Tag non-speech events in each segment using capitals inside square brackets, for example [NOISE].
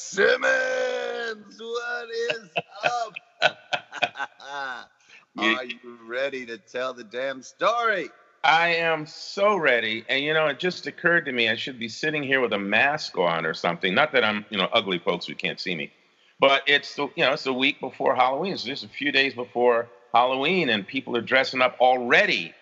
Simmons, what is up? [LAUGHS] Are you ready to tell the damn story? I am so ready. And you know, it just occurred to me I should be sitting here with a mask on or something. Not that I'm, you know, ugly folks who can't see me. But it's the, you know, it's a week before Halloween. It's just a few days before Halloween and people are dressing up already.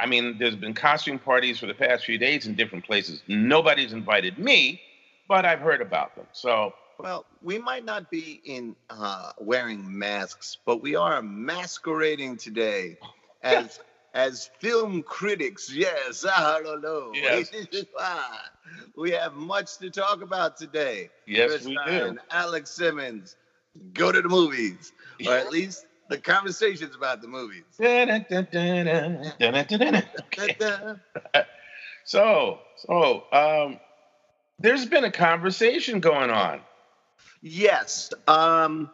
I mean, there's been costume parties for the past few days in different places. Nobody's invited me, but I've heard about them. So well, we might not be in uh, wearing masks, but we are masquerading today [LAUGHS] as as film critics. Yes, [LAUGHS] I don't know. Yes. [LAUGHS] we have much to talk about today. Yes, Chris we Stein, do. Alex Simmons, go to the movies, or at least the conversations about the movies. Okay. So, so um, there's been a conversation going on. Yes. Um,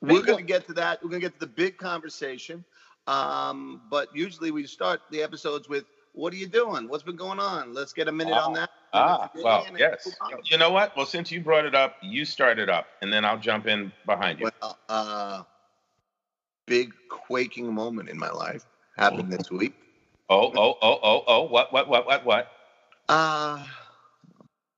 we're going to get to that. We're going to get to the big conversation. Um, but usually we start the episodes with, "What are you doing? What's been going on?" Let's get a minute on that. Ah, well, yes. You know what? Well, since you brought it up, you start it up, and then I'll jump in behind you. Well, uh, big quaking moment in my life happened this week. Oh, oh, oh, oh, oh. What, what, what, what, what? Uh,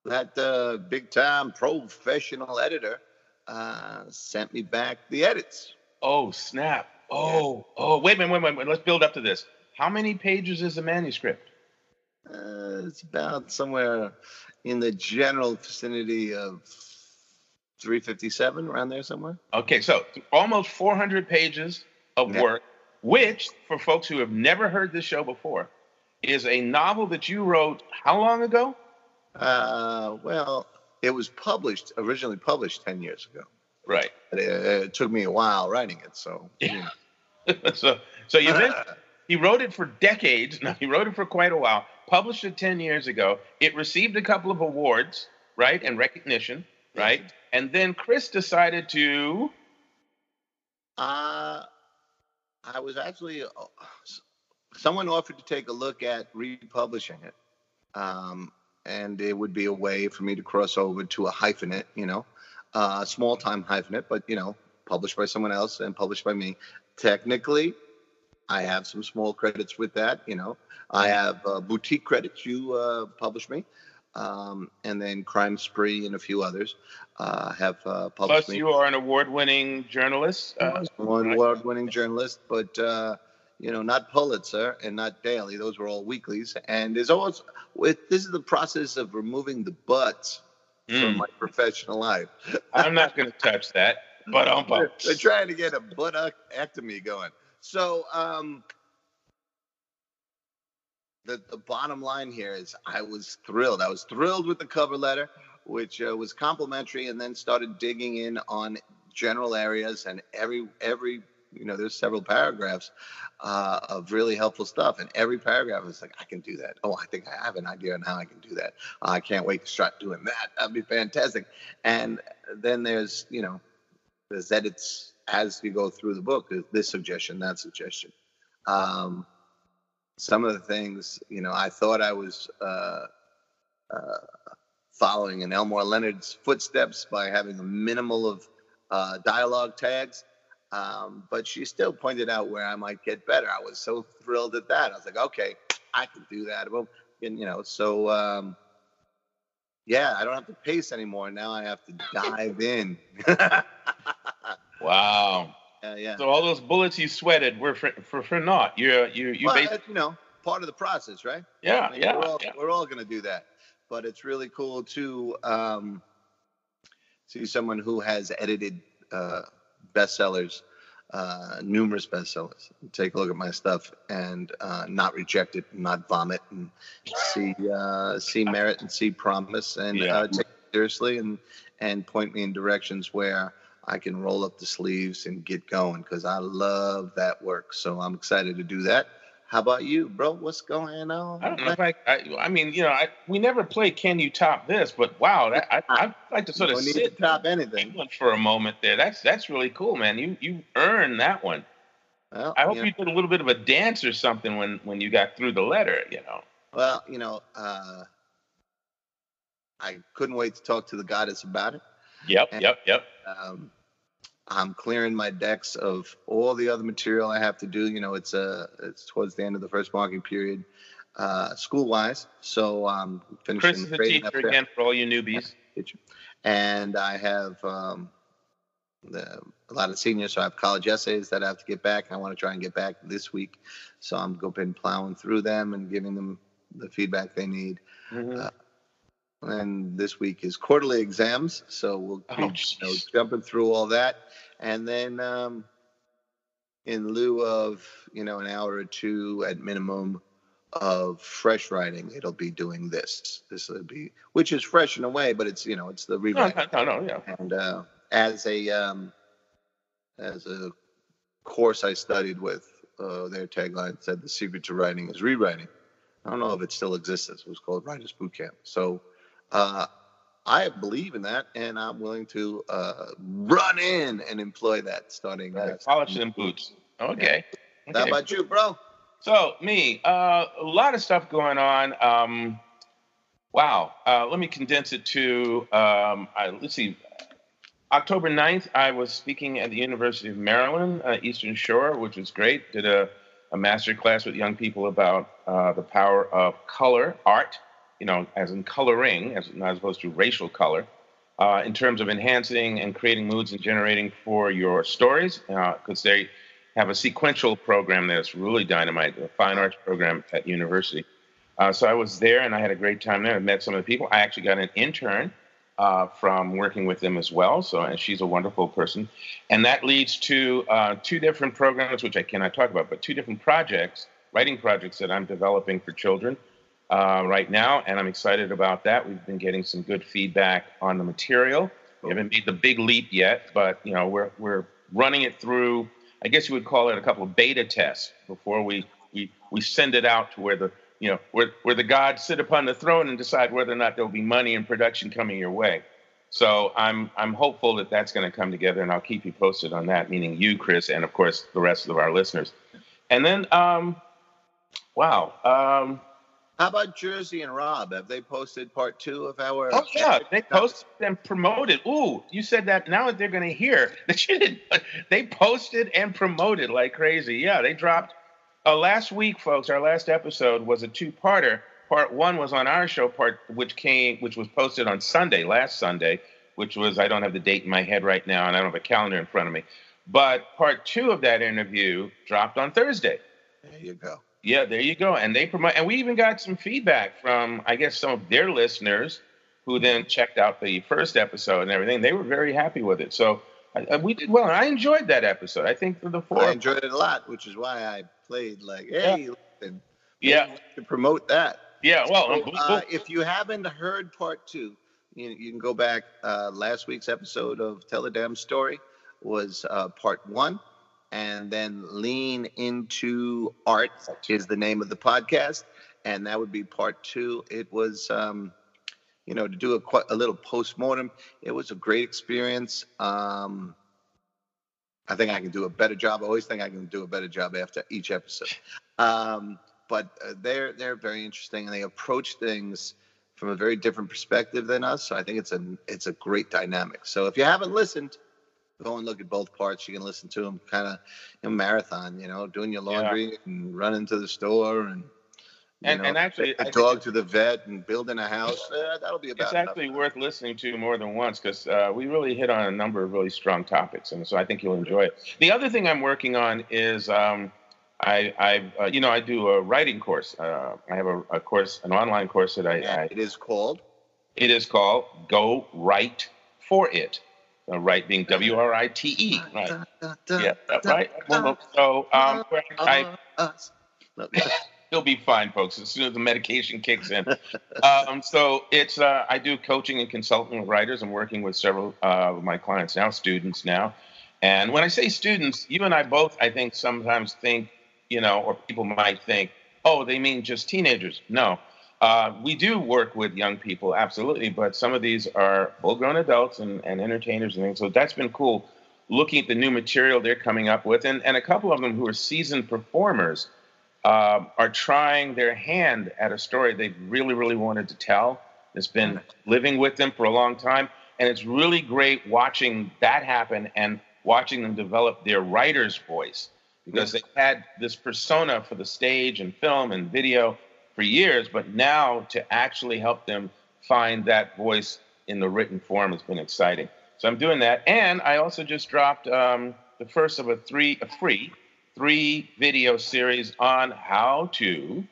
that uh, big time professional editor uh, sent me back the edits. Oh, snap. Oh, oh. Wait a minute, wait, wait, wait. Let's build up to this. How many pages is the manuscript? Uh, it's about somewhere in the general vicinity of 357, around there somewhere. Okay, so almost 400 pages of Yeah. work, which, for folks who have never heard this show before, is a novel that you wrote how long ago? Uh, well, it was published, originally published 10 years ago. Right. It, it took me a while writing it, so. [LAUGHS] Yeah. [LAUGHS] so, so you mentioned he wrote it for decades. [LAUGHS] No, he wrote it for quite a while. Published it 10 years ago. It received a couple of awards, right, and recognition, right? And then Chris decided to. Uh, I was actually, uh, someone offered to take a look at republishing it. Um, and it would be a way for me to cross over to a hyphenate, you know, uh, small time hyphenate, but, you know, published by someone else and published by me. Technically, I have some small credits with that, you know. I have uh, boutique credits, you uh, published me. Um, and then Crime Spree and a few others uh, have uh, published Plus, me you are an award-winning journalist. Uh, award-winning journalist, but uh, you know, not Pulitzer and not daily. Those were all weeklies. And there's always with this is the process of removing the butts from mm, my professional life. I'm not going to touch that, but um, They're, they're trying to get a buttoctomy going. So um, the the bottom line here is, I was thrilled. I was thrilled with the cover letter, which uh, was complimentary, and then started digging in on general areas and every every you know there's several paragraphs uh, of really helpful stuff and every paragraph is like i can do that. Oh i think i have an idea on how i can do that. I can't wait to start doing that. That'd be fantastic. And then there's you know there's edits as you go through the book this suggestion that suggestion. Um, some of the things you know i thought i was uh, uh, following in elmore leonard's footsteps by having a minimal of uh, dialogue tags um, but she still pointed out where I might get better. I was so thrilled at that. I was like, okay, I can do that. Well, and, you know, so um, yeah, I don't have to pace anymore. Now I have to dive in. [LAUGHS] wow. yeah, yeah. So all those bullets you sweated were for for, for naught. You're you you Well, basically you know, part of the process, right? yeah I mean, yeah, We're all, yeah. we're all going to do that. But it's really cool to um, see someone who has edited uh, bestsellers, uh, numerous bestsellers, take a look at my stuff and uh, not reject it, not vomit, and see uh, see merit and see promise, and Yeah. uh, take it seriously, and and point me in directions where I can roll up the sleeves and get going because I love that work. So I'm excited to do that. How about you, bro? What's going on? I don't know if I, I, I mean, you know, I, we never play Can You Top This, but wow, that, I, [LAUGHS] I'd like to sort of Don't to sit top anything. for a moment there. That's that's really cool, man. You you earned that one. Well, I hope you you, did a little bit of a dance or something when when you got through the letter. You know. well, you know, uh, I couldn't wait to talk to the goddess about it. Yep, and, yep, yep. Um, I'm clearing my decks of all the other material I have to do. You know, it's a uh, it's towards the end of the first marking period, uh, school wise. So I'm um, finishing. Chris is the teacher again for all you newbies. Teacher. And I have um, the, a lot of seniors, so I have college essays that I have to get back. I want to try and get back this week, so I'm going plowing through them and giving them the feedback they need. Mm-hmm. Uh, and this week is quarterly exams, so we'll be oh, you know, jumping through all that, and then um, in lieu of you know an hour or two at minimum of fresh writing, it'll be doing this. This will be, which is fresh in a way, but it's you know it's the rewriting. No, no, no, yeah. And uh, as a um, as a course I studied with, uh, their tagline said the secret to writing is rewriting. I don't know if it still exists. It was called Writers Boot Camp. So uh, I believe in that, and I'm willing to uh, run in and employ that starting. Right. Polish them boots. Okay. Yeah. okay. How about you, bro? So me, uh, a lot of stuff going on. Um, wow. Uh, let me condense it to um, I, let's see. October 9th, I was speaking at the University of Maryland, uh, Eastern Shore, which was great. Did a, a master class with young people about uh, the power of color, art, you know, as in coloring, as, as opposed to racial color, uh, in terms of enhancing and creating moods and generating for your stories, because uh, they have a sequential program that's really dynamite, a fine arts program at university. Uh, so I was there and I had a great time there. I met some of the people. I actually got an intern uh, from working with them as well. So, and she's a wonderful person. And that leads to uh, two different programs, which I cannot talk about, but two different projects, writing projects that I'm developing for children uh, right now, and I'm excited about that. We've been getting some good feedback on the material. We haven't made the big leap yet, but you know we're we're running it through. I guess you would call it a couple of beta tests before we we we send it out to where the you know where where the gods sit upon the throne and decide whether or not there'll be money and production coming your way. So I'm I'm hopeful that that's going to come together, and I'll keep you posted on that. Meaning you, Chris, and of course the rest of our listeners. And then, um, wow, um, how about Jersey and Rob? Have they posted part two of our? Oh yeah, they posted and promoted. Ooh, you said that. Now that they're going to hear [LAUGHS] that you did. They posted and promoted like crazy. Yeah, they dropped. Uh, last week, folks, our last episode was a two-parter. Part one was on our show, part which came, which was posted on Sunday, last Sunday, which was I don't have the date in my head right now, and I don't have a calendar in front of me. But part two of that interview dropped on Thursday. There you go. Yeah, there you go. And they promote, and we even got some feedback from, I guess, some of their listeners who then checked out the first episode and everything. They were very happy with it. So I, we did well. And I enjoyed that episode. I think for the four, I enjoyed it a lot, which is why I played like, hey, yeah, yeah. to promote that. Yeah, well, so, uh, if you haven't heard part two, you, you can go back. Uh, last week's episode of Tell a Damn Story was uh, part one and then lean into art is the name of the podcast. And that would be part two. It was um, you know to do a, a little post-mortem. It was a great experience. Um, i think i can do a better job. I always think i can do a better job after each episode. Um, but uh, they're they're very interesting and they approach things from a very different perspective than us. So i think it's a it's a great dynamic. So if you haven't listened go and look at both parts. You can listen to them kind of in marathon, you know, doing your laundry yeah. and running to the store and. And, know, and actually, a dog to the vet and building a house. Uh, that'll be about. It's actually enough. worth listening to more than once because uh, we really hit on a number of really strong topics, and so I think you'll enjoy it. The other thing I'm working on is um, I, I uh, you know, I do a writing course. Uh, I have a, a, course, an online course that I, I. It is called. It is called Go Write for It uh, right being W R I T E, right? Yeah, that's right. So um, I, he'll [LAUGHS] be fine, folks. As soon as the medication kicks in. [LAUGHS] um, so it's uh, I do coaching and consulting with writers. I'm working with several uh, of my clients now, students now. And when I say students, you and I both, I think, sometimes think, you know, or people might think, oh, they mean just teenagers. No, uh, we do work with young people, absolutely, but some of these are full-grown adults and, and entertainers and things. So that's been cool, looking at the new material they're coming up with, and, and a couple of them who are seasoned performers uh, are trying their hand at a story they really, really wanted to tell. It's been living with them for a long time. And it's really great watching that happen and watching them develop their writer's voice because they had this persona for the stage and film and video for years, but now to actually help them find that voice in the written form has been exciting. So I'm doing that, and I also just dropped um, the first of a three, a free three video series on how to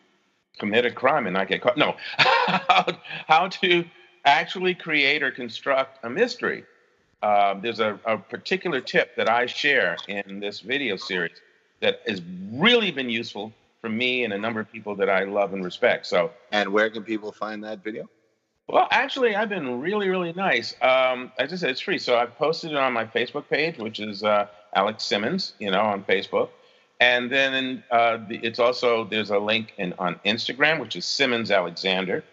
commit a crime and not get caught. No, how, [LAUGHS] how to actually create or construct a mystery. Um, there's a, a particular tip that I share in this video series that has really been useful for me and a number of people that I love and respect. So, and where can people find that video? Well, actually, I've been really, really nice. Um, as I said, it's free. So I've posted it on my Facebook page, which is uh, Alex Simmons, you know, on Facebook. And then uh, the, it's also, there's a link in, on Instagram, which is Simmons Alexander.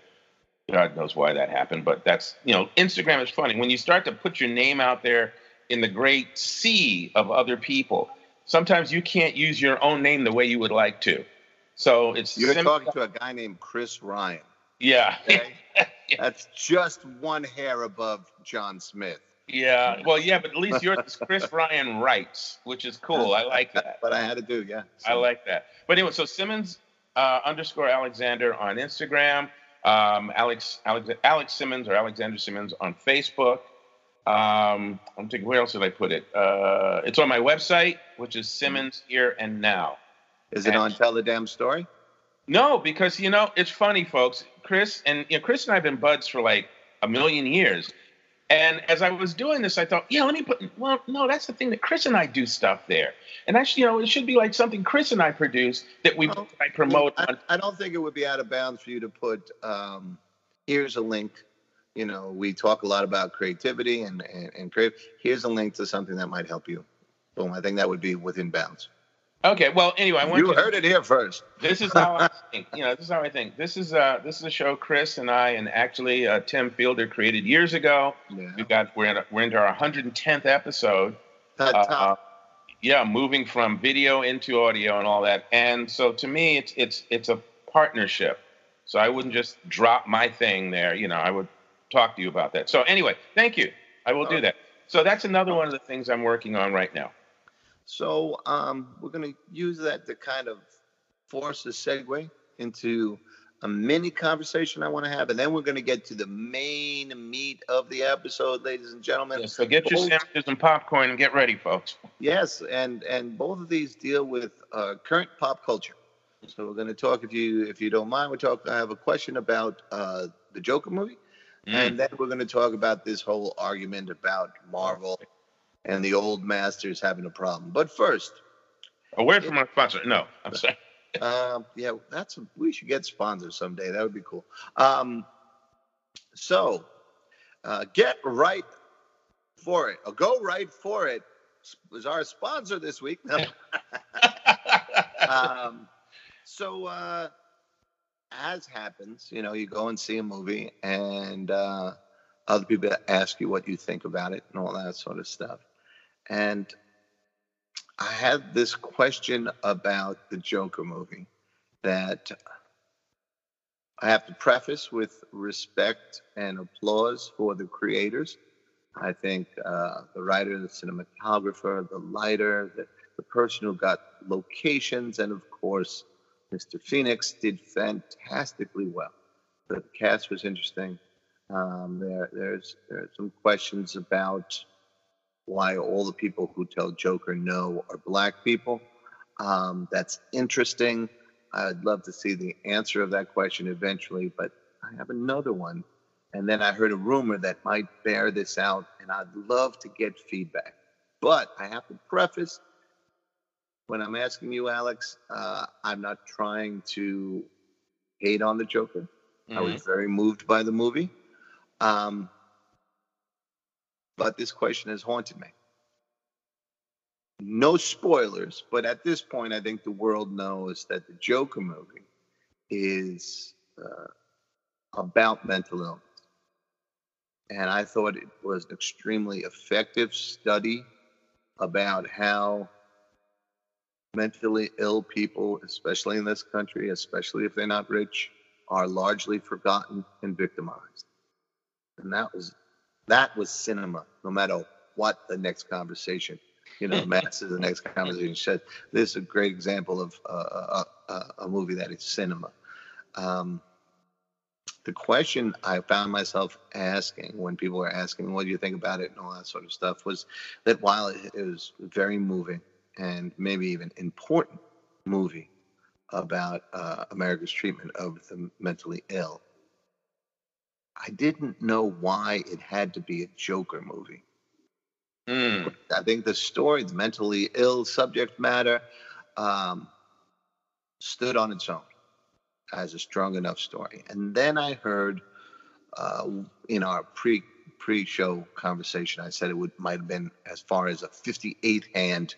God knows why that happened, but that's, you know, Instagram is funny. When you start to put your name out there in the great sea of other people, sometimes you can't use your own name the way you would like to. So it's you're talking to a guy named Chris Ryan. Yeah. Okay? [LAUGHS] yeah. That's just one hair above John Smith. Yeah. Well, yeah, but at least yours is Chris Ryan writes, which is cool. I like that. but I had to do, yeah. So. I like that. But anyway, so Simmons uh, underscore Alexander on Instagram, um, Alex, Alex Alex Simmons or Alexander Simmons on Facebook. Um, I'm thinking, where else did I put it? Uh, it's on my website, which is Simmons Here and Now. Is it on Tell the Damn Story? No, because you know it's funny, folks. Chris and you know, Chris and I have been buds for like a million years. And as I was doing this, I thought, yeah, let me put. Well, no, that's the thing that Chris and I do stuff there, and actually, you know, it should be like something Chris and I produce that we well, I promote. I, I, don't think it would be out of bounds for you to put. Um, here's a link. You know, we talk a lot about creativity and and, and creative. Here's a link to something that might help you. Boom. I think that would be within bounds. Okay. Well, anyway, I want you, you heard it here first. This is how I think. You know, this is how I think. This is uh, this is a show Chris and I and actually uh, Tim Fielder created years ago. Yeah. We've got we're in, we're into our 110th episode. Uh, yeah, moving from video into audio and all that. And so to me, it's it's it's a partnership. So I wouldn't just drop my thing there. You know, I would talk to you about that. So anyway, thank you. I will do that. So that's another one of the things I'm working on right now. So um, we're going to use that to kind of force a segue into a mini conversation I want to have, and then we're going to get to the main meat of the episode, ladies and gentlemen. so get both, your sandwiches and popcorn and get ready, folks. Yes, and and both of these deal with uh, current pop culture. So we're going to talk, if you if you don't mind, we talk. I have a question about uh, the Joker movie, mm. and then we're going to talk about this whole argument about Marvel and the old masters having a problem. But first, away from our sponsor. No, I'm sorry. [LAUGHS] um, yeah, that's we should get sponsors someday. That would be cool. Um, so, uh, get right for it. Or Go Write for It was our sponsor this week. [LAUGHS] um, so, uh, as happens, you know, you go and see a movie, and uh, other people ask you what you think about it and all that sort of stuff. And I had this question about the Joker movie that I have to preface with respect and applause for the creators. I think uh, the writer, the cinematographer, the lighter, the, the person who got locations, and of course, Mr. Phoenix did fantastically well. The cast was interesting. Um, there, there's, there are some questions about why all the people who tell Joker no are black people. Um, that's interesting. I'd love to see the answer of that question eventually, but I have another one. And then I heard a rumor that might bear this out, and I'd love to get feedback. But I have to preface when I'm asking you, Alex, uh, I'm not trying to hate on the Joker. Mm-hmm. I was mm-hmm. very moved by the movie. Um, but this question has haunted me. No spoilers, but at this point, I think the world knows that the Joker movie is uh, about mental illness. And I thought it was an extremely effective study about how mentally ill people, especially in this country, especially if they're not rich, are largely forgotten and victimized. And that was That was cinema, no matter what the next conversation, you know, [LAUGHS] Matt's is the next conversation said. This is a great example of uh, a, a, a movie that is cinema. Um, the question I found myself asking when people were asking, "What do you think about it?" and all that sort of stuff, was that while it, it was very moving and maybe even important movie about uh, America's treatment of the mentally ill, I didn't know why it had to be a Joker movie. Mm. I think the story, the mentally ill subject matter, um, stood on its own as a strong enough story. And then I heard uh, in our pre pre show conversation, I said it would might have been as far as a 58 hand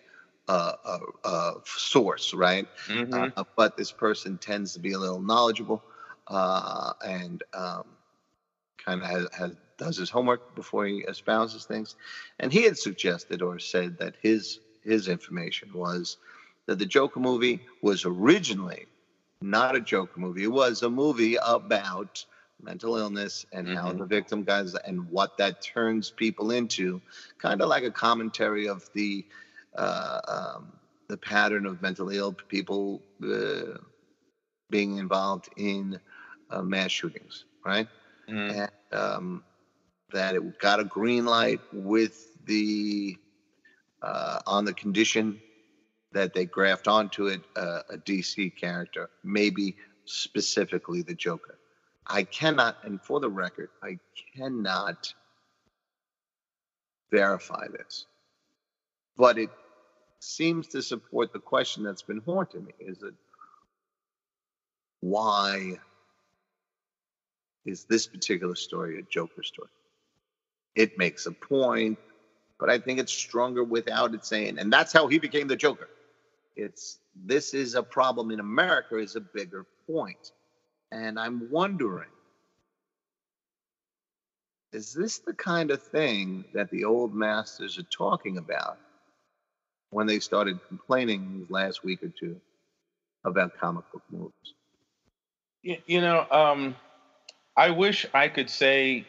uh, uh, uh, source, right? Mhm. Uh, but this person tends to be a little knowledgeable uh, and um, kind of has, has does his homework before he espouses things. And he had suggested or said that his his information was that the Joker movie was originally not a Joker movie. It was a movie about mental illness and how Mhm. the victim guys and what that turns people into, kind of like a commentary of the uh, um, the pattern of mentally ill people uh, being involved in uh, mass shootings, right? Mm. and um, that it got a green light with the uh, on the condition that they graft onto it uh, a DC character, maybe specifically the Joker. I cannot, and for the record, I cannot verify this, but it seems to support the question that's been haunting me: is that why is this particular story a Joker story? It makes a point, but I think it's stronger without it saying, and that's how he became the Joker. It's this is a problem in America is a bigger point. And I'm wondering, is this the kind of thing that the old masters are talking about when they started complaining last week or two about comic book movies? You, you know, um, I wish I could say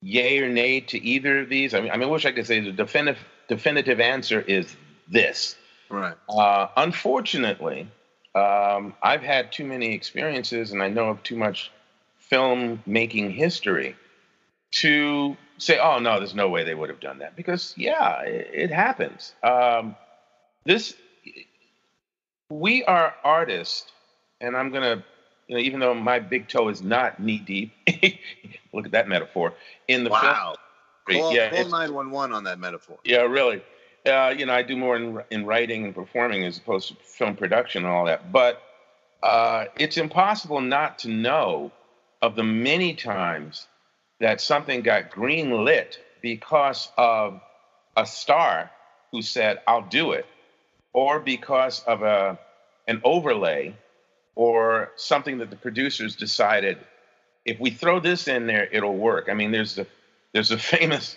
yay or nay to either of these. I mean, I mean, I wish I could say the definitive definitive answer is this. Right. Uh, unfortunately, um, I've had too many experiences, and I know of too much film making history to say, "Oh no, there's no way they would have done that." Because yeah, it, it happens. Um, this we are artists, and I'm gonna, you know, even though my big toe is not knee deep, [LAUGHS] look at that metaphor in the film. Wow. Call, yeah, call 911 on that metaphor. yeah, really. Uh, you know, I do more in, in writing and performing as opposed to film production and all that. But uh, it's impossible not to know of the many times that something got green lit because of a star who said, I'll do it, or because of a, an overlay or something that the producers decided, if we throw this in there, it'll work. I mean, there's a, there's a [LAUGHS] famous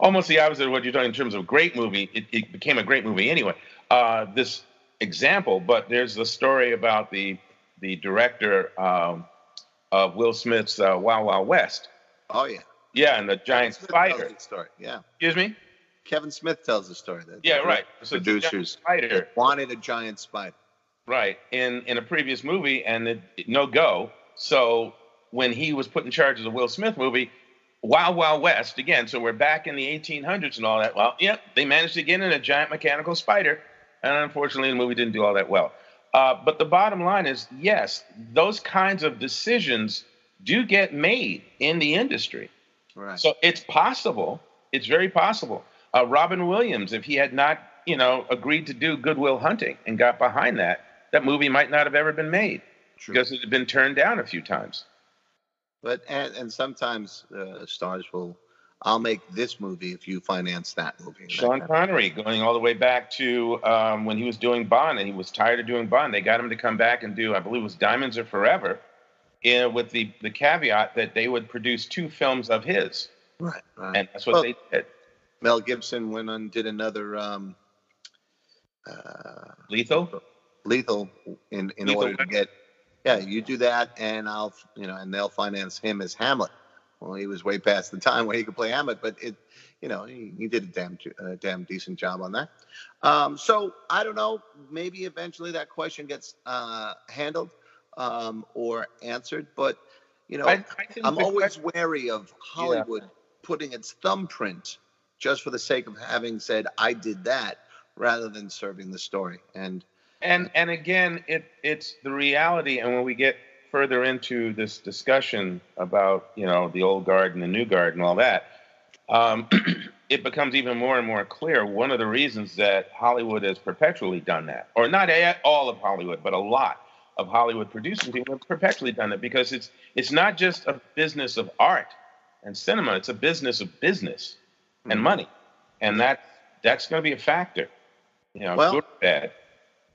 almost the opposite of what you're talking in terms of great movie. It, it became a great movie anyway. Uh, this example, but there's the story about the the director um, of Will Smith's uh, Wild Wild West. Oh, yeah. Yeah, and the giant spider. story. Yeah. Excuse me. Kevin Smith tells the story. That Yeah, right. So the Producers spider. wanted a giant spider. Right. In in a previous movie, and it, it- no go. So when he was put in charge of the Will Smith movie, Wild Wild West again. So we're back in the 1800s and all that. Well, yeah, they managed to get in a giant mechanical spider, and unfortunately, the movie didn't do all that well. Uh, but the bottom line is, yes, those kinds of decisions do get made in the industry. Right. So it's possible. It's very possible. Uh, Robin Williams, if he had not, you know, agreed to do Good Will Hunting and got behind that, that movie might not have ever been made True. because it had been turned down a few times. But and, and sometimes uh, stars will, I'll make this movie if you finance that movie. that Sean Connery, going all the way back to um, when he was doing Bond, and he was tired of doing Bond. They got him to come back and do, I believe, it was Diamonds Are Forever, in, with the the caveat that they would produce two films of his, Right. Right. and that's what Well- they did. Mel Gibson went on did another um, uh, Lethal. Lethal in in Lethal order to get yeah you do that and I'll you know and they'll finance him as Hamlet Well, he was way past the time where he could play Hamlet, but it, you know, he, he did a damn, a damn decent job on that. Um, so I don't know. Maybe eventually that question gets uh, handled um, or answered, but you know, I am always question, wary of Hollywood yeah. putting its thumbprint just for the sake of having said I did that, rather than serving the story. And and and again, it it's the reality. And when we get further into this discussion about you know the old guard and the new guard and all that, um, [CLEARS THROAT] it becomes even more and more clear. One of the reasons that Hollywood has perpetually done that, or not all of Hollywood, but a lot of Hollywood producing people have perpetually done it because it's it's not just a business of art and cinema; it's a business of business mm-hmm. and money, and that that's going to be a factor. You know, well, good or bad.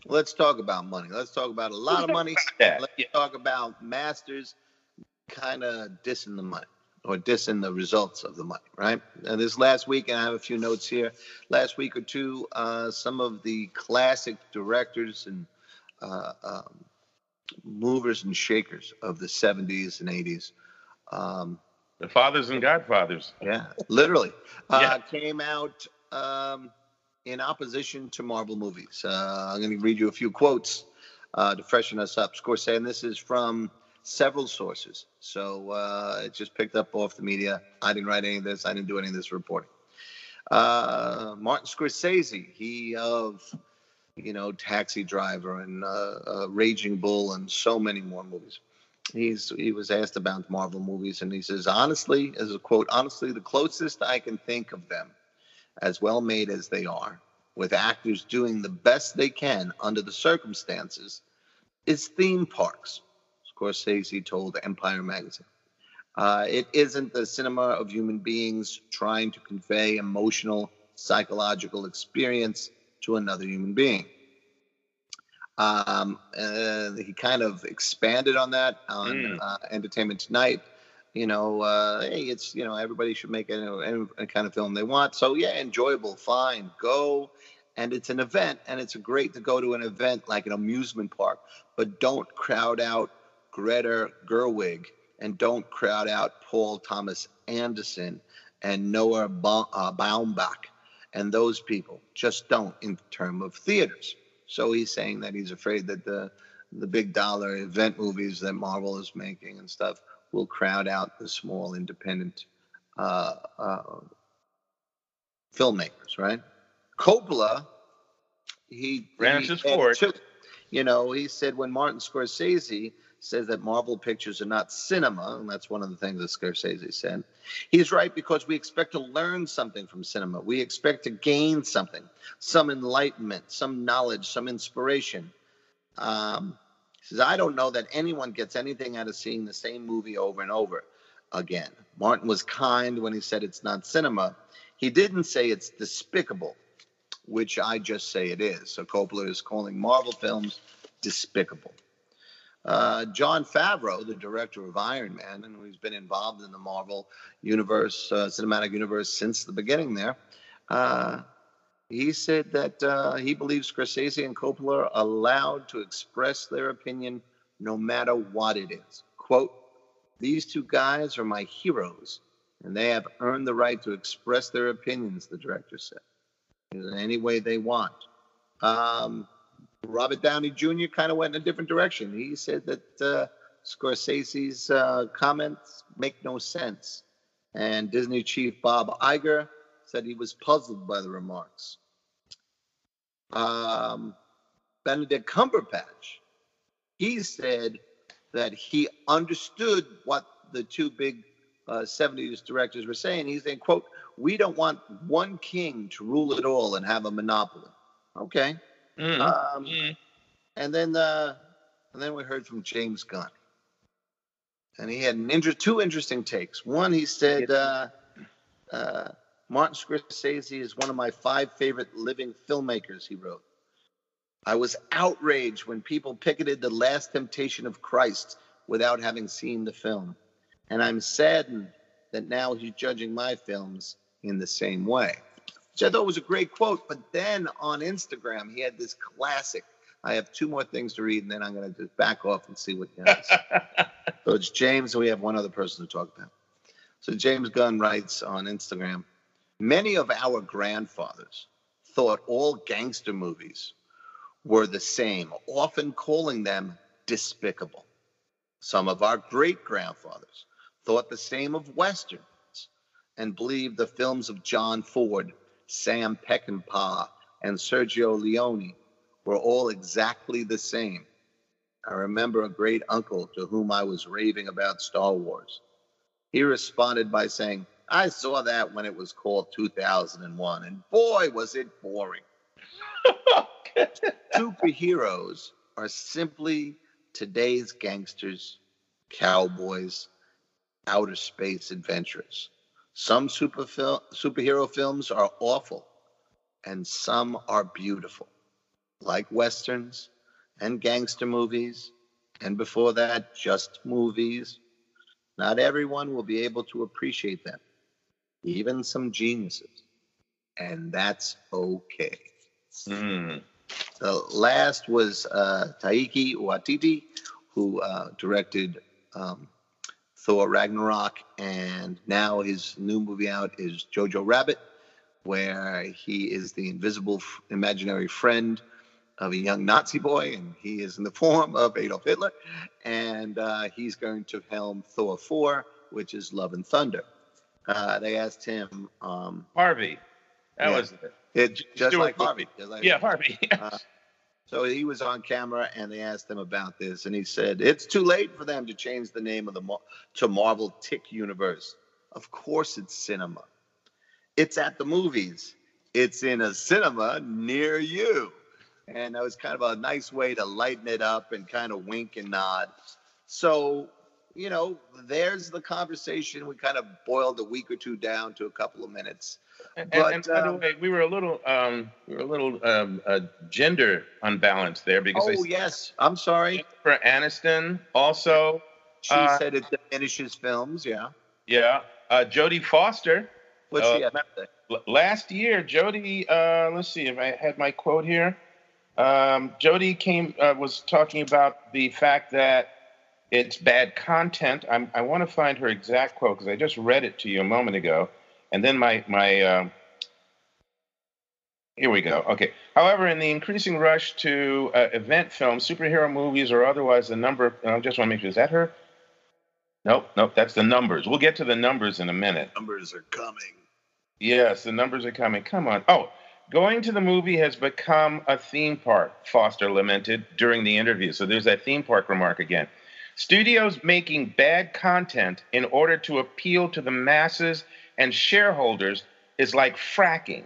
Let's talk about money. Let's talk about a lot of money. Let's yeah. talk about masters kind of dissing the money or dissing the results of the money, right? And this last week, and I have a few notes here. Last week or two, uh, some of the classic directors and uh, um, movers and shakers of the 70s and 80s. Um, the fathers and godfathers. Yeah, literally. Uh, yeah. Came out um, in opposition to Marvel movies. Uh, I'm going to read you a few quotes uh, to freshen us up. Scorsese, and this is from several sources. So uh, it just picked up off the media. I didn't write any of this. I didn't do any of this reporting. Uh, Martin Scorsese, he of you know Taxi Driver and uh, uh, Raging Bull and so many more movies. He's he was asked about Marvel movies and he says honestly, as a quote, honestly, the closest I can think of them as well made as they are, with actors doing the best they can under the circumstances, is theme parks, Scorsese told Empire magazine. Uh, it isn't the cinema of human beings trying to convey emotional, psychological experience to another human being. Um, uh, he kind of expanded on that on mm. uh, Entertainment Tonight you know, uh, hey, it's you know everybody should make any, any kind of film they want. So yeah, enjoyable, fine, go, and it's an event, and it's great to go to an event like an amusement park, but don't crowd out Greta Gerwig and don't crowd out Paul Thomas Anderson and Noah ba- uh, Baumbach and those people. Just don't in terms of theaters. So he's saying that he's afraid that the the big dollar event movies that Marvel is making and stuff will crowd out the small independent uh, uh, filmmakers, right? Coppola, he ran his forward. You know, he said when Martin Scorsese says that Marvel pictures are not cinema, and that's one of the things that Scorsese said. He's right because we expect to learn something from cinema. We expect to gain something, some enlightenment, some knowledge, some inspiration. Um, he says, I don't know that anyone gets anything out of seeing the same movie over and over again. Martin was kind when he said it's not cinema. He didn't say it's despicable, which I just say it is. So Coppola is calling Marvel films despicable. Uh, Jon Favreau, the director of Iron Man, and who's been involved in the Marvel universe, uh, cinematic universe since the beginning there, uh, he said that uh, he believes Scorsese and Coppola are allowed to express their opinion no matter what it is. Quote, these two guys are my heroes, and they have earned the right to express their opinions, the director said, in any way they want. Um, Robert Downey Jr. kind of went in a different direction. He said that uh, Scorsese's uh, comments make no sense. And Disney chief Bob Iger said he was puzzled by the remarks. Um, Benedict Cumberbatch, he said that he understood what the two big uh, 70s directors were saying. He's saying, quote, we don't want one king to rule it all and have a monopoly. Okay. Mm. Um, mm. And then, uh, and then we heard from James Gunn, and he had an inter- two interesting takes. One, he said, uh, uh, Martin Scorsese is one of my five favorite living filmmakers, he wrote. I was outraged when people picketed The Last Temptation of Christ without having seen the film. And I'm saddened that now he's judging my films in the same way. Which I thought was a great quote. But then on Instagram, he had this classic. I have two more things to read, and then I'm going to just back off and see what he has. [LAUGHS] so it's James, and we have one other person to talk about. So James Gunn writes on Instagram Many of our grandfathers thought all gangster movies were the same, often calling them despicable. Some of our great grandfathers thought the same of Westerns and believed the films of John Ford, Sam Peckinpah, and Sergio Leone were all exactly the same. I remember a great uncle to whom I was raving about Star Wars. He responded by saying, I saw that when it was called 2001, and boy, was it boring. [LAUGHS] Superheroes are simply today's gangsters, cowboys, outer space adventurers. Some super fil- superhero films are awful, and some are beautiful, like westerns and gangster movies, and before that, just movies. Not everyone will be able to appreciate them, even some geniuses, and that's okay. Mm. The last was uh, Taika Waititi, who uh, directed um, Thor Ragnarok, and now his new movie out is Jojo Rabbit, where he is the invisible f- imaginary friend of a young Nazi boy, and he is in the form of Adolf Hitler, and uh, he's going to helm Thor 4, which is Love and Thunder. Uh, they asked him, um, Harvey. That Yeah. was it. it, just Stuart like Harvey. Harvey. just like Yeah, Harvey. [LAUGHS] Uh, So he was on camera, and they asked him about this, and he said, "It's too late for them to change the name of the Mar- to Marvel Tick Universe. Of course, it's cinema. It's at the movies. It's in a cinema near you." And that was kind of a nice way to lighten it up and kind of wink and nod. So, you know, there's the conversation. We kind of boiled a week or two down to a couple of minutes. And, But, and by the um, way, we were a little um, we were a little um, uh, gender unbalanced there because Oh yes, I'm sorry. for Aniston also. She Uh, said it diminishes films. Yeah. Yeah, uh, Jodie Foster. What's Uh, she have to say? L- last year, Jodie. Uh, let's see if I had my quote here. Um, Jodie came uh, was talking about the fact that it's bad content. I'm, I want to find her exact quote because I just read it to you a moment ago, and then my my. Uh, here we go. Okay. However, in the increasing rush to uh, event films, superhero movies, or otherwise, the number. I just want to make sure. Is that her? Nope. Nope. That's the numbers. We'll get to the numbers in a minute. Numbers are coming. Yes, the numbers are coming. Come on. Oh, going to the movie has become a theme park, Foster lamented during the interview. So there's that theme park remark again. Studios making bad content in order to appeal to the masses and shareholders is like fracking.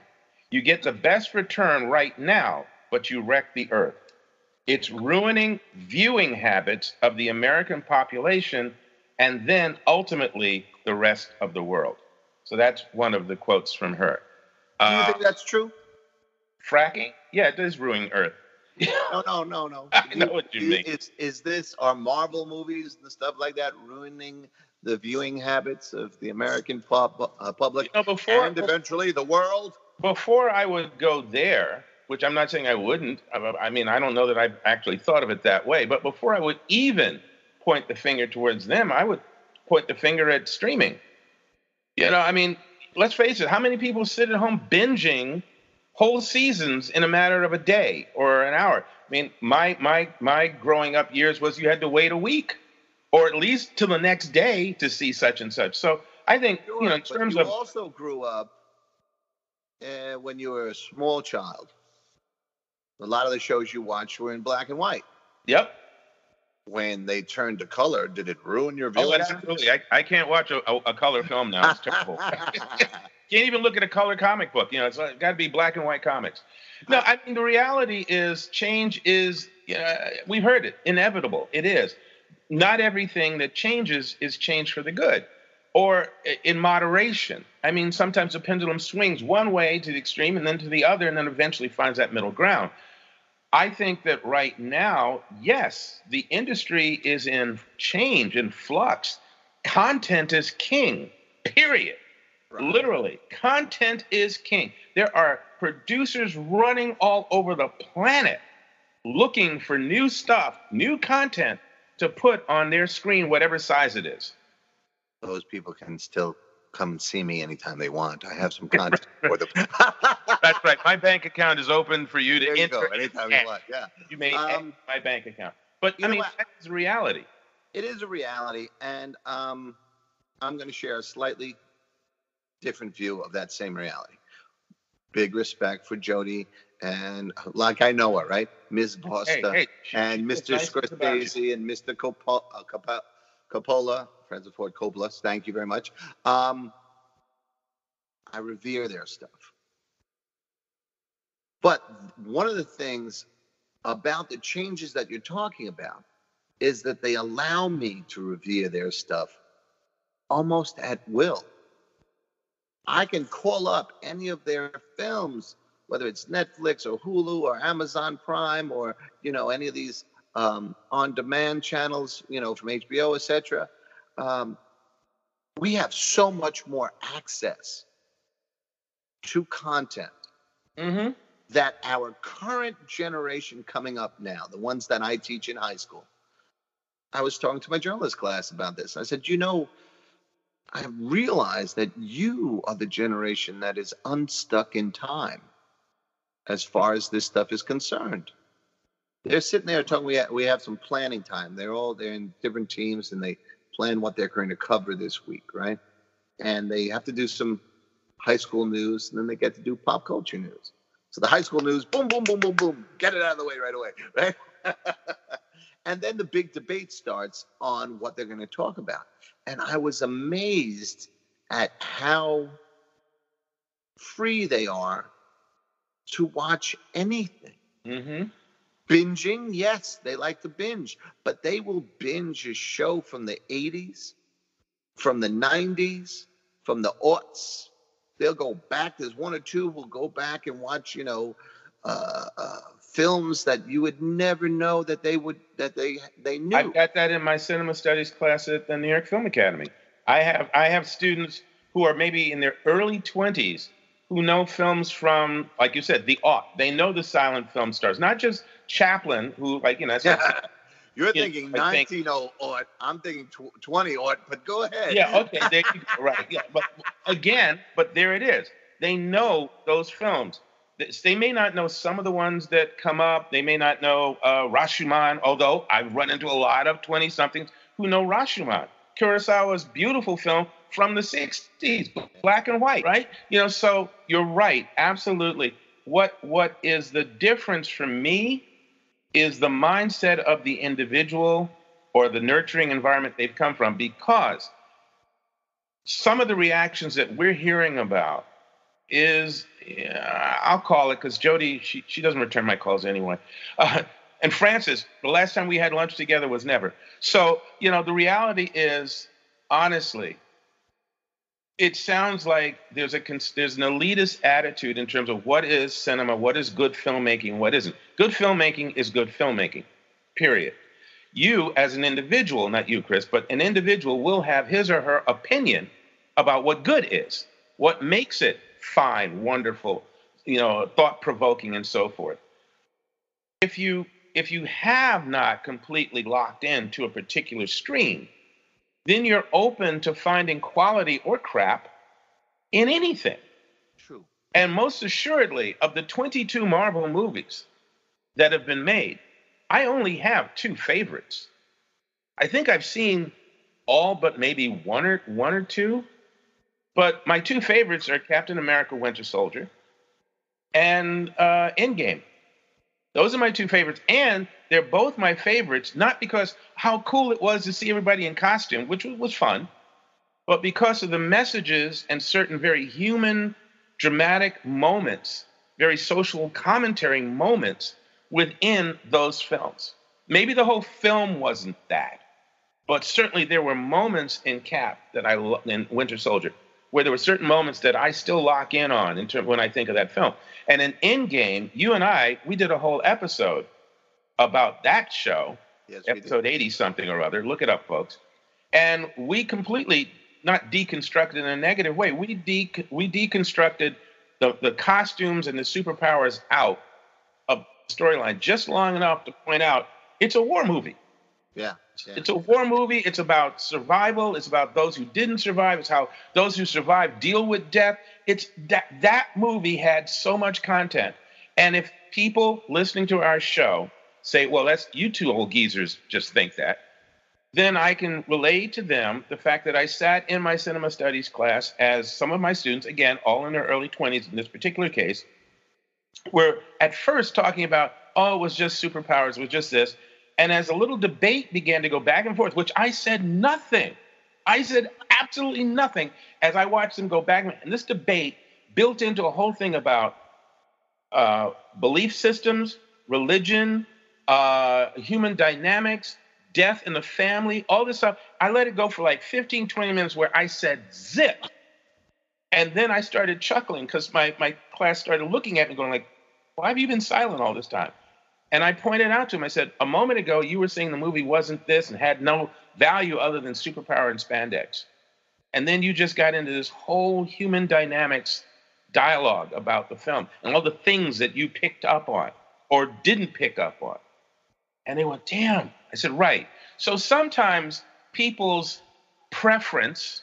You get the best return right now, but you wreck the earth. It's ruining viewing habits of the American population and then ultimately the rest of the world. So that's one of the quotes from her. Do you Uh, think that's true? fracking? Yeah, it does ruin Earth. [LAUGHS] No, no, no, no. I know what you Do mean. Is is this are Marvel movies and stuff like that ruining the viewing habits of the American pub, uh, public You know, before and eventually the world? before I would go there, which I'm not saying I wouldn't. I I mean, I don't know that I've actually thought of it that way. But before I would even point the finger towards them, I would point the finger at streaming. You know, I mean, let's face it. How many people sit at home binging whole seasons in a matter of a day or an hour? I mean, my my my growing up years was you had to wait a week, or at least till the next day to see such and such. So I think you know, in But terms you of also grew up uh, when you were a small child. A lot of the shows you watched were in black and white. yep. When they turned to color, did it ruin your Oh, absolutely. I, I can't watch a, a, a color film now. It's terrible. [LAUGHS] [LAUGHS] can't even look at a color comic book. You know, it's got to be black and white comics. No, I mean the reality is change is. Uh, we've heard it. Inevitable. It is. Not everything that changes is change for the good, or in moderation. I mean, sometimes the pendulum swings one way to the extreme and then to the other, and then eventually finds that middle ground. I think that right now, yes, the industry is in change, in flux. Content is king, period. Right. Literally, content is king. There are producers running all over the planet looking for new stuff, new content to put on their screen, whatever size it is. Those people can still come and see me anytime they want. I have some [LAUGHS] content for them. That's right. My bank account is open for you to there you enter. go. Anytime you want. Yeah. You may Um, my bank account. But you I mean, what? that's reality. It is a reality, and um, I'm going to share a slightly different view of that same reality. Big respect for Jodie, and like I know her, right? Ms. Hey, Bosta. hey, she- and Mr. nice things about you. Scorsese and Mr. Coppola, uh, Coppola, Francis Ford Coppola. Thank you very much. Um, I revere their stuff. But one of the things about the changes that you're talking about is that they allow me to revere their stuff almost at will. I can call up any of their films, whether it's Netflix or Hulu or Amazon Prime or you know any of these um, on-demand channels, you know from HBO, etc. Um, we have so much more access to content Mm-hmm. that our current generation coming up now, the ones that I teach in high school, I was talking to my journalist class about this. I said, you know, I realize that you are the generation that is unstuck in time as far as this stuff is concerned. They're sitting there talking, we have, we have some planning time. They're all, they're in different teams and they plan what they're going to cover this week, right? And they have to do some high school news and then they get to do pop culture news. So the high school news, boom, boom, boom, boom, boom, get it out of the way right away, right? [LAUGHS] and then the big debate starts on what they're going to talk about. And I was amazed at how free they are to watch anything. Mm-hmm. Binging, yes, they like to binge, but they will binge a show from the 80s, from the 90s, from the aughts. They'll go back. There's one or two who'll go back and watch, you know, uh, uh, films that you would never know that they would that they they knew. I've got that in my cinema studies class at the New York Film Academy. I have I have students who are maybe in their early 20s who know films from, like you said, the aught. They know the silent film stars, not just Chaplin, who like you know. that's- [LAUGHS] You're Yeah, thinking think- 19 aught. I'm thinking tw- 20 aught, but go ahead. yeah, okay, you. Right, yeah, but again, but there it is. They know those films. They may not know some of the ones that come up. They may not know uh, Rashomon, although I've run into a lot of 20 somethings who know Rashomon. Kurosawa's beautiful film from the 60s, black and white, right? You know, so you're right, absolutely. What What is the difference for me is the mindset of the individual or the nurturing environment they've come from because some of the reactions that we're hearing about is yeah, I'll call it because Jodie she she doesn't return my calls anyway, uh, and Francis the last time we had lunch together was never. So you know the reality is honestly, it sounds like there's a there's an elitist attitude in terms of what is cinema, what is good filmmaking, what isn't. Good filmmaking is good filmmaking, period. You as an individual, not you, Chris, but an individual will have his or her opinion about what good is, what makes it fine, wonderful, you know, thought provoking, and so forth. If you if you have not completely locked in to a particular stream, then you're open to finding quality or crap in anything. True. And most assuredly, of the 22 Marvel movies that have been made, I only have two favorites. I think I've seen all but maybe one or one or two, but my two favorites are Captain America: Winter Soldier and uh, Endgame. Those are my two favorites, and they're both my favorites not because how cool it was to see everybody in costume, which was fun, but because of the messages and certain very human, dramatic moments, very social commentary moments within those films. Maybe the whole film wasn't that, but certainly there were moments in Cap that I lo- in Winter Soldier where there were certain moments that I still lock in on in term, when I think of that film. And in Endgame, you and I, we did a whole episode about that show, Yes, episode 80 something or other. Look it up, folks. And we completely not deconstructed in a negative way. We de- we deconstructed the, the costumes and the superpowers out of the storyline just long enough to point out it's a war movie. Yeah. Yeah. It's a war movie. It's about survival. It's about those who didn't survive. It's how those who survived deal with death. It's that that movie had so much content. And if people listening to our show say, "Well, that's you two old geezers just think that," then I can relate to them the fact that I sat in my cinema studies class as some of my students, again, all in their early 20s in this particular case, were at first talking about, oh, it was just superpowers, it was just this. And as a little debate began to go back and forth, which I said nothing, I said absolutely nothing as I watched them go back. And this debate built into a whole thing about uh, belief systems, religion, uh, human dynamics, death in the family, all this stuff. I let it go for like 15, 20 minutes where I said zip. And then I started chuckling because my, my class started looking at me going like, why have you been silent all this time? And I pointed out to him, I said, a moment ago you were saying the movie wasn't this and had no value other than superpower and spandex. And then you just got into this whole human dynamics dialogue about the film and all the things that you picked up on or didn't pick up on. And they went, damn. I said, right. So sometimes people's preference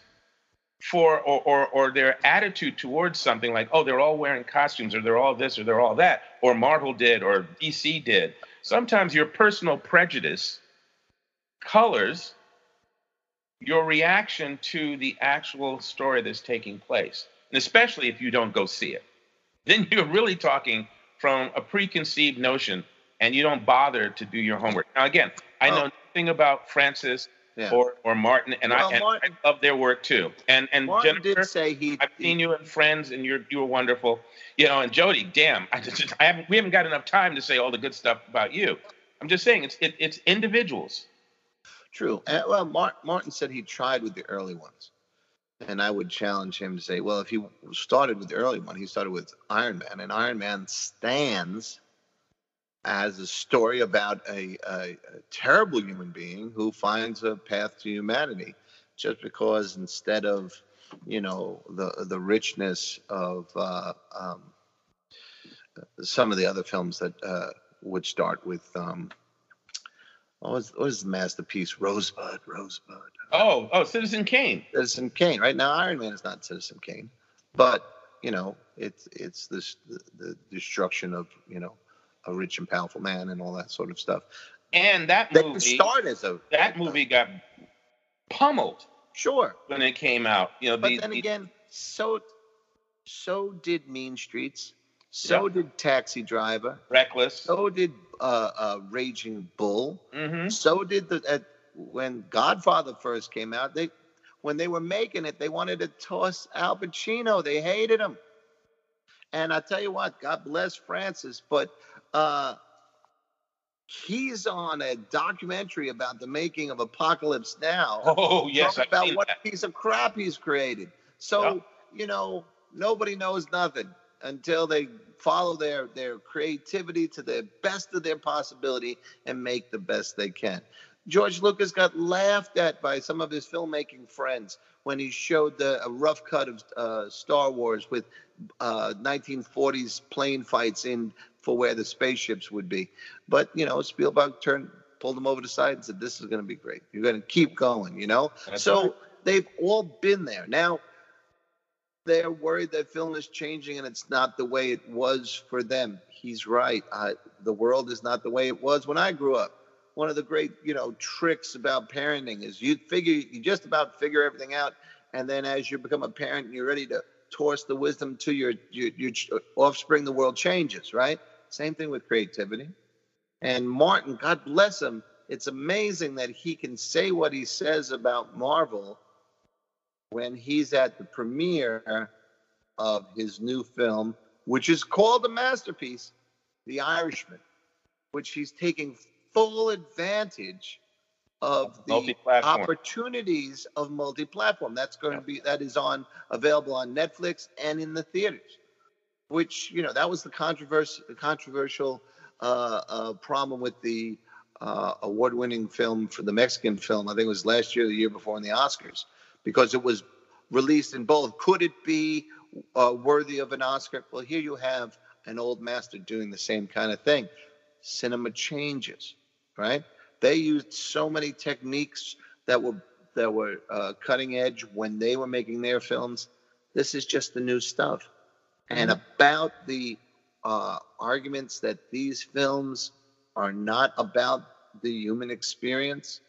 for or, or, or their attitude towards something like, oh, they're all wearing costumes or they're all this or they're all that, or Marvel did or DC did. Sometimes your personal prejudice colors your reaction to the actual story that's taking place. And especially if you don't go see it. [LAUGHS] Then you're really talking from a preconceived notion and you don't bother to do your homework. Now, again, I oh. know oh. nothing about Francis yeah. or or Martin, and, well, I, and Martin, I love their work too. And and Martin Jennifer, did say he. I've seen you and friends, and you're you were wonderful. You know, and Jodie, damn, I just I haven't we haven't got enough time to say all the good stuff about you. I'm just saying it's it, it's individuals. True. And, well, Martin said he tried with the early ones. And I would challenge him to say, well, if he started with the early one, he started with Iron Man, and Iron Man stands as a story about a, a, a, terrible human being who finds a path to humanity just because instead of you know the the richness of uh, um, some of the other films that uh, would start with um, what was, what was the masterpiece? Rosebud Rosebud. Oh oh Citizen Kane. Citizen Kane right? Now Iron Man is not Citizen Kane but you know it's it's this the, the destruction of you know a rich and powerful man and all that sort of stuff. And that they movie start as a that movie got pummeled. Sure. When it came out, you know. But the, then the, again, so so did Mean Streets. So yeah. did Taxi Driver. Reckless. So did uh, uh, Raging Bull. Mm-hmm. So did the uh, when Godfather first came out. They when they were making it, they wanted to toss Al Pacino. They hated him. And I tell you what, God bless Francis, but uh, he's on a documentary about the making of Apocalypse Now. [LAUGHS] Oh yes, about what that. piece of crap he's created. So yep. you know, nobody knows nothing until they follow their their creativity to the best of their possibility and make the best they can. George Lucas got laughed at by some of his filmmaking friends when he showed the, a rough cut of uh, Star Wars with uh, 1940s plane fights in for where the spaceships would be. But you know, Spielberg turned pulled them over the side and said, "This is going to be great. You're going to keep going." You know, That's so right. they've all been there. Now they're worried that film is changing and it's not the way it was for them. He's right. the world is not the way it was when I grew up. One of the great, you know, tricks about parenting is you figure you just about figure everything out, and then as you become a parent and you're ready to toss the wisdom to your, your, your offspring, the world changes, right? Same thing with creativity. And Martin, God bless him, it's amazing that he can say what he says about Marvel when he's at the premiere of his new film, which is called a masterpiece, The Irishman, which he's taking full advantage of the opportunities of multi-platform. That's going yeah. to be that is on available on Netflix and in the theaters which you know that was the controversial controversial uh, uh, problem with the uh, award-winning film for the Mexican film. I think it was last year, the year before in the Oscars, because it was released in both. Could it be uh, worthy of an Oscar? Well, here you have an old master doing the same kind of thing. Cinema changes, right? they used so many techniques that were that were uh, cutting edge when they were making their films. This is just the new stuff. And Mm-hmm. about the uh, arguments that these films are not about the human experience,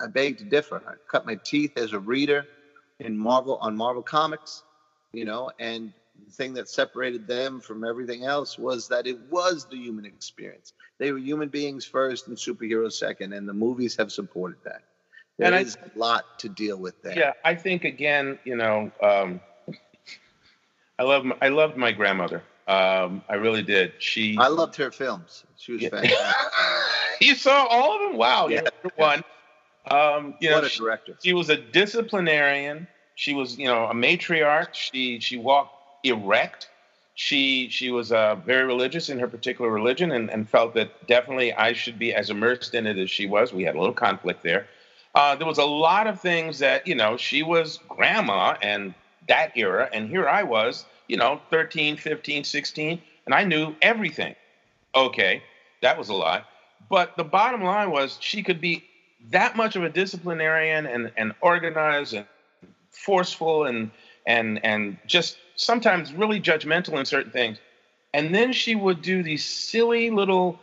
I beg to differ. I cut my teeth as a reader in Marvel on Marvel Comics, you know, and the thing that separated them from everything else was that it was the human experience. They were human beings first and superheroes second, and the movies have supported that. There And I- is a lot to deal with there. Yeah, I think again, you know, um, I love I loved my grandmother. Um, I really did. She I loved her films. She was Yeah. fantastic. [LAUGHS] you saw all of them. Wow, Yeah. one. Um, you know, what a she, director. she was a disciplinarian. She was, you know, a matriarch. She she walked erect. She she was uh, very religious in her particular religion, and, and felt that definitely I should be as immersed in it as she was. We had a little conflict there. Uh, there was a lot of things that you know she was grandma and that era, and here I was, you know, 13, 15, 16, and I knew everything. Okay, that was a lot. But the bottom line was she could be that much of a disciplinarian and, and organized and forceful and and and just sometimes really judgmental in certain things. And then she would do these silly little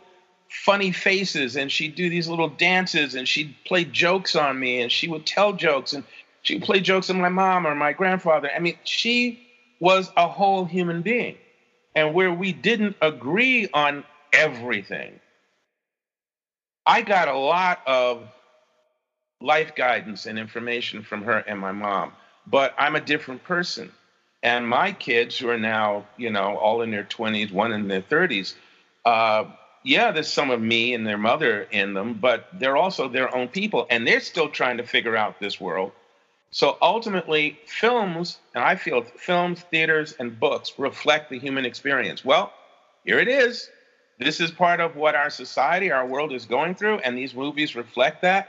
funny faces and she'd do these little dances and she'd play jokes on me and she would tell jokes and she would play jokes on my mom or my grandfather. I mean, she was a whole human being. And where we didn't agree on everything, I got a lot of life guidance and information from her and my mom, but I'm a different person. And my kids, who are now, you know, all in their 20s, one in their 30s, uh, yeah, there's some of me and their mother in them, but they're also their own people, and they're still trying to figure out this world. So ultimately, films, and I feel films, theaters, and books reflect the human experience. Well, here it is. This is part of what our society, our world is going through, and these movies reflect that.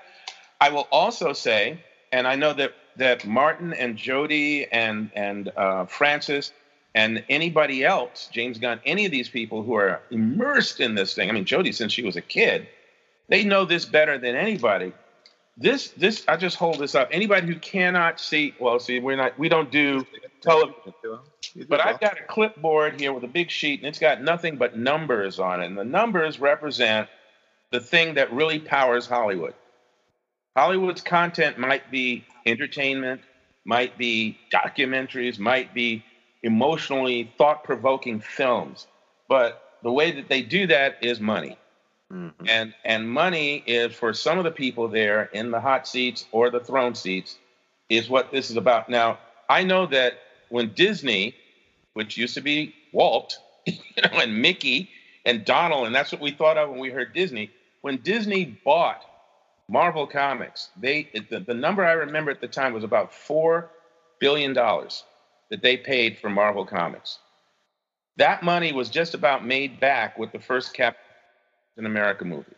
I will also say, and I know that that Martin and Jodie and and uh, Francis and anybody else, James Gunn, any of these people who are immersed in this thing. I mean, Jodie, since she was a kid, they know this better than anybody. This this I just hold this up. Anybody who cannot see, well, see, we're not we don't do television. But I've got a clipboard here with a big sheet, and it's got nothing but numbers on it. And the numbers represent the thing that really powers Hollywood. Hollywood's content might be entertainment, might be documentaries, might be emotionally thought provoking films. But the way that they do that is money. Mhm. And and money is for some of the people there in the hot seats or the throne seats is what this is about. Now, I know that when Disney, which used to be Walt, [LAUGHS] you know, and Mickey and Donald, and that's what we thought of when we heard Disney, when Disney bought Marvel Comics, they the, the number I remember at the time was about four billion dollars that they paid for Marvel Comics. That money was just about made back with the first Captain America movie.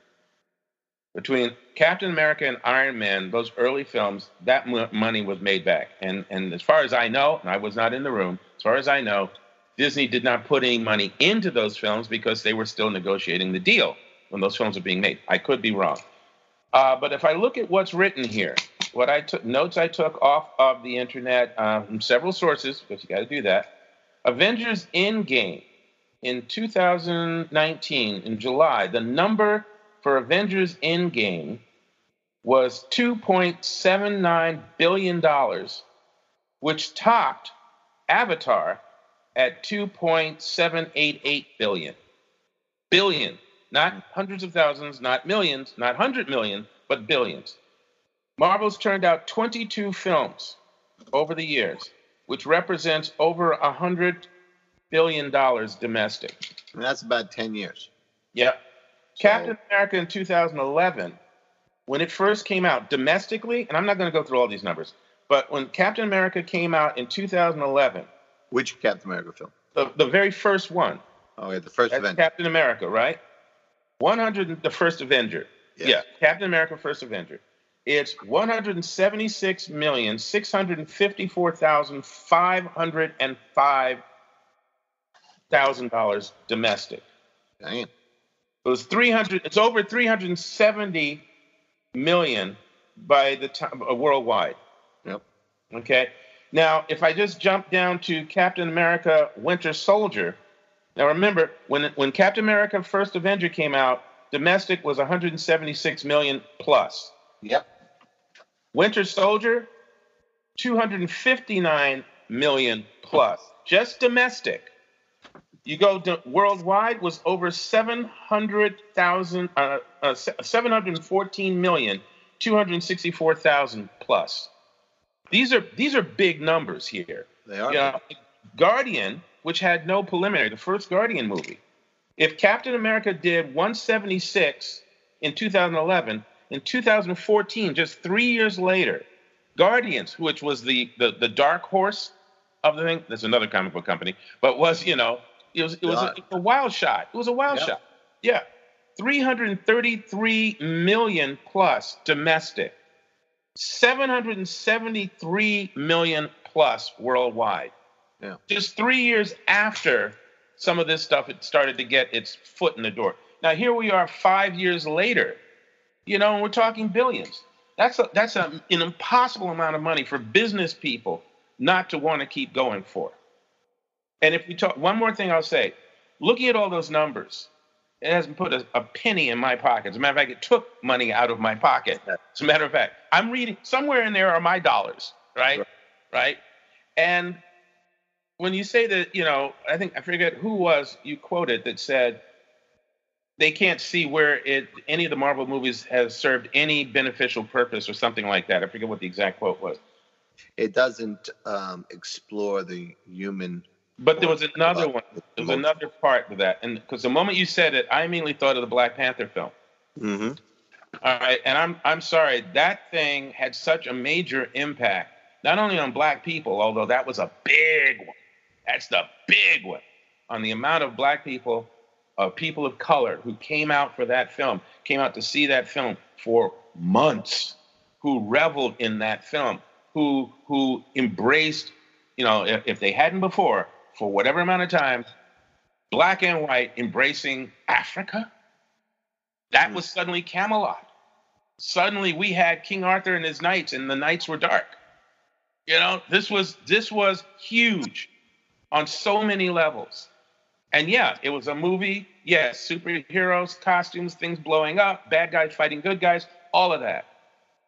Between Captain America and Iron Man, those early films, that mo- money was made back. And and as far as I know, and I was not in the room, as far as I know, Disney did not put any money into those films because they were still negotiating the deal when those films were being made. I could be wrong. Uh, but if I look at what's written here, what I took notes I took off of the internet uh, from several sources, because you got to do that. Avengers Endgame in 2019 in July, the number for Avengers Endgame was 2.79 billion dollars, which topped Avatar at 2.788 billion. Billion, not hundreds of thousands, not millions, not hundred million, but billions. Marvel's turned out 22 films over the years, which represents over a hundred billion dollars domestic. And that's about 10 years. Yep. Captain America in 2011, when it first came out domestically, and I'm not going to go through all these numbers, but when Captain America came out in 2011, Which Captain America film? the, the very first one, Oh, yeah, the first that's. Captain America, right? 100, the first Avenger. Yes. Yeah, Captain America, first Avenger. It's 176 million six hundred fifty-four thousand five hundred and five thousand dollars domestic. Dang. It was 300. It's over 370 million by the time uh, worldwide. Yep. Okay. Now, if I just jump down to Captain America: Winter Soldier, now remember when when Captain America: First Avenger came out, domestic was 176 million plus. Yep. Winter Soldier, 259 million plus, just domestic. You go to worldwide was over 700,000, uh, uh, 714 million, 264,000 plus. These are these are big numbers here. They are. You know, Guardian, which had no preliminary, the first Guardian movie. If Captain America did 176 in 2011, in 2014, just three years later, Guardians, which was the the, the dark horse of the thing, that's another comic book company, but was you know it was it was a, a wild shot. It was a wild Yep. shot. Yeah, 333 million plus domestic, 773 million plus worldwide. Yeah. Just three years after some of this stuff had started to get its foot in the door. Now here we are, five years later. You know, and we're talking billions. That's a, that's a, an impossible amount of money for business people not to want to keep going for. And if we talk, one more thing I'll say, looking at all those numbers, it hasn't put a, a penny in my pocket. As a matter of fact, it took money out of my pocket. As a matter of fact, I'm reading somewhere in there are my dollars, right? Right. Right. And when you say that, you know, I think I forget who was you quoted that said they can't see where it any of the Marvel movies has served any beneficial purpose or something like that. I forget what the exact quote was. It doesn't um, explore the human. But there was another one. There was another part to that, and because the moment you said it, I immediately thought of the Black Panther film. Mhm. All right, and I'm I'm sorry that thing had such a major impact, not only on Black people, although that was a big one. That's the big one on the amount of Black people, of people of color who came out for that film, came out to see that film for months, who reveled in that film, who who embraced, you know, if, if they hadn't before, for whatever amount of time, black and white embracing Africa. That hmm. was suddenly Camelot. Suddenly we had King Arthur and his knights, and the nights were dark. You know, this was this was huge on so many levels. And yeah, it was a movie. Yes, superheroes, costumes, things blowing up, bad guys fighting good guys, all of that.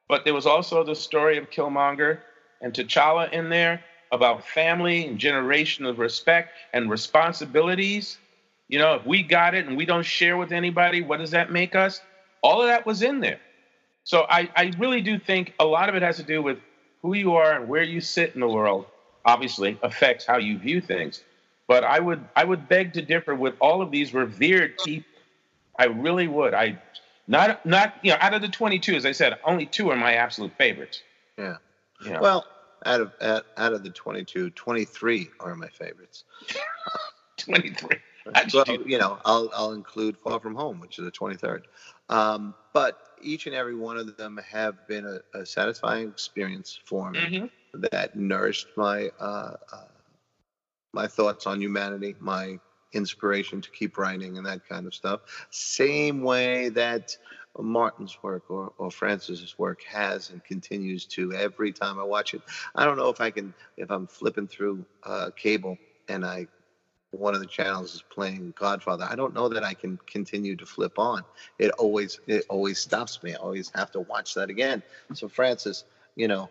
But there was also the story of Killmonger and T'Challa in there about family and generation of respect and responsibilities. You know, if we got it and we don't share with anybody, what does that make us? All of that was in there. So I, I really do think a lot of it has to do with who you are and where you sit in the world, obviously affects how you view things. But I would I would beg to differ with all of these revered people. I really would. I not not you know out of the 22, as I said, only two are my absolute favorites. Yeah. You know, Well, out of out, out of the 22, 23 are my favorites. [LAUGHS] 23. That's well, you know, I'll I'll include Far From Home, which is the 23rd. Um, but each and every one of them have been a, a satisfying experience for me Mhm. that nourished my uh, uh, my thoughts on humanity, my inspiration to keep writing and that kind of stuff. Same way that Martin's work or, or Francis's work has and continues to every time I watch it. I don't know if I can if I'm flipping through uh, cable and I one of the channels is playing Godfather. I don't know that I can continue to flip on. It always it always stops me. I always have to watch that again. So Francis, you know,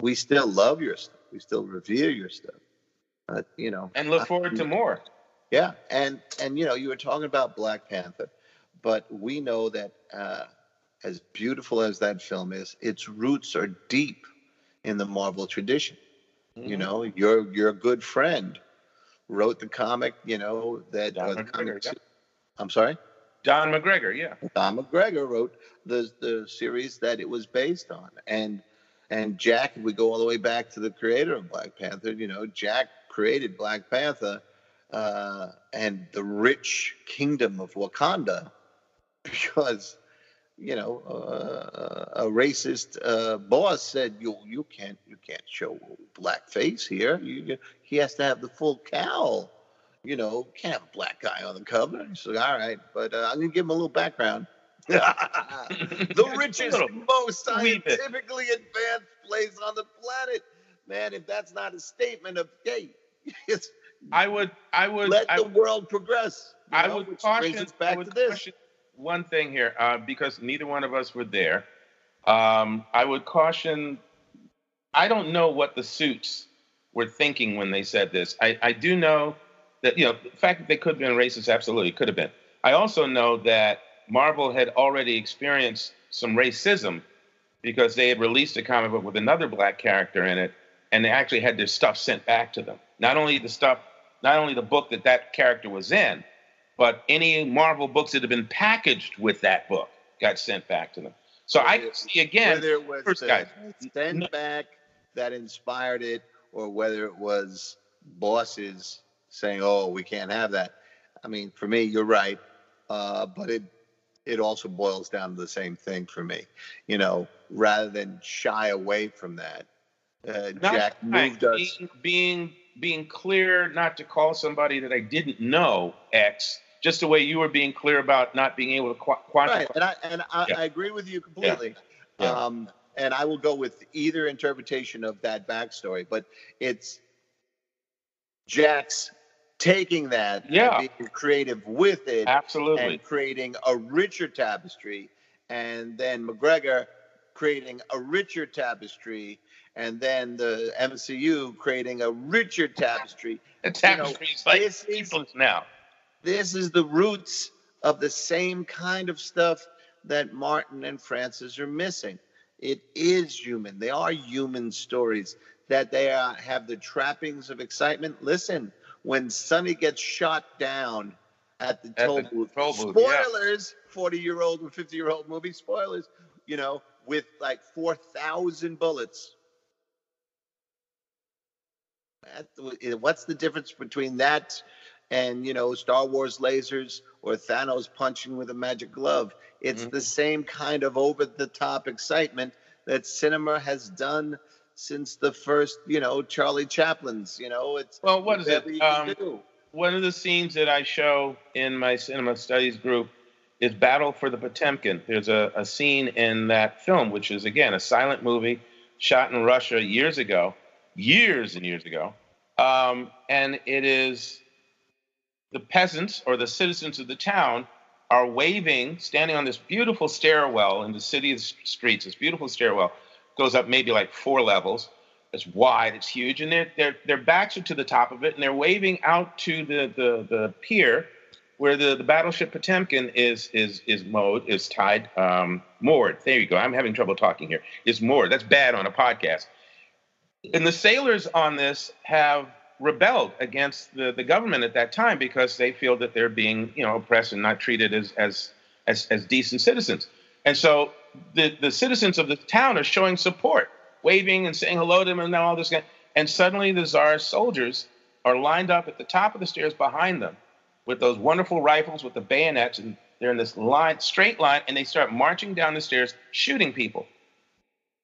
we still love your stuff. We still revere your stuff. Uh, you know, and look I- forward to more. yeah, and and you know, you were talking about Black Panther, but we know that uh, as beautiful as that film is, its roots are deep in the Marvel tradition. You Mhm. know, your your good friend wrote the comic. You know that. Don McGregor, comic yeah. I'm sorry. Don McGregor, yeah. Don McGregor wrote the the series that it was based on, and and Jack. If we go all the way back to the creator of Black Panther, you know, Jack created Black Panther uh, and the rich kingdom of Wakanda because you know uh, a racist uh, boss said you you can't you can't show blackface here. You, he has to have the full cowl. you know, can't have a black guy on the cover. Like, all right, but uh, I'm gonna give him a little background. [LAUGHS] the richest, most scientifically advanced place on the planet. Man, if that's not a statement of hey, [LAUGHS] it's I would I would let I, the world progress. I know, would caution, I would caution one thing here, uh, because neither one of us were there. Um, I would caution. I don't know what the suits were thinking when they said this. I, I do know that you know the fact that they could have been racist, absolutely could have been. I also know that Marvel had already experienced some racism because they had released a comic book with another black character in it, and they actually had their stuff sent back to them. Not only the stuff, not only the book that that character was in, but any Marvel books that have been packaged with that book got sent back to them. So whether, I can see again, whether it was first guys, sent no, back that inspired it, or whether it was bosses saying, "Oh, we can't have that." I mean, for me, you're right, uh, but it it also boils down to the same thing for me. You know, rather than shy away from that, uh, Jack moved us being, being being clear not to call somebody that I didn't know X. Just the way you were being clear about not being able to qu- quantify. Right, and I and I, yeah. I agree with you completely. Yeah. Yeah. Um, and I will go with either interpretation of that backstory, but it's Jack's taking that yeah. being creative with it absolutely and creating a richer tapestry and then mcgregor creating a richer tapestry and then the mcu creating a richer tapestry a tapestry you know, like this is, now this is the roots of the same kind of stuff that martin and francis are missing. It is human. They are human stories that they are, have the trappings of excitement. Listen when Sonny gets shot down at the toll booth. Spoilers, 40 year old and 50 year old movie, spoilers, you know, with like 4,000 bullets. What's the difference between that and, you know, Star Wars lasers or Thanos punching with a magic glove? It's mm-hmm. the same kind of over the top excitement that cinema has done since the first, you know, Charlie Chaplin's. You know, it's well, what is it? Um, one of the scenes that I show in my cinema studies group is Battle for the Potemkin. There's a, a scene in that film, which is again a silent movie shot in Russia years ago, years and years ago, um, and it is the peasants or the citizens of the town are waving, standing on this beautiful stairwell in the city streets, this beautiful stairwell, goes up maybe like four levels. It's wide, it's huge, and their their their backs are to the top of it, and they're waving out to the the, the pier where the, the battleship Potemkin is is is mowed, is tied, um, moored. There you go. I'm having trouble talking here. Is moored. That's bad on a podcast. And the sailors on this have rebelled against the, the government at that time because they feel that they're being, you know, oppressed and not treated as as as, as decent citizens. And so the, the citizens of the town are showing support, waving and saying hello to them and all this. And suddenly the czar's soldiers are lined up at the top of the stairs behind them with those wonderful rifles with the bayonets. And they're in this line, straight line, and they start marching down the stairs, shooting people.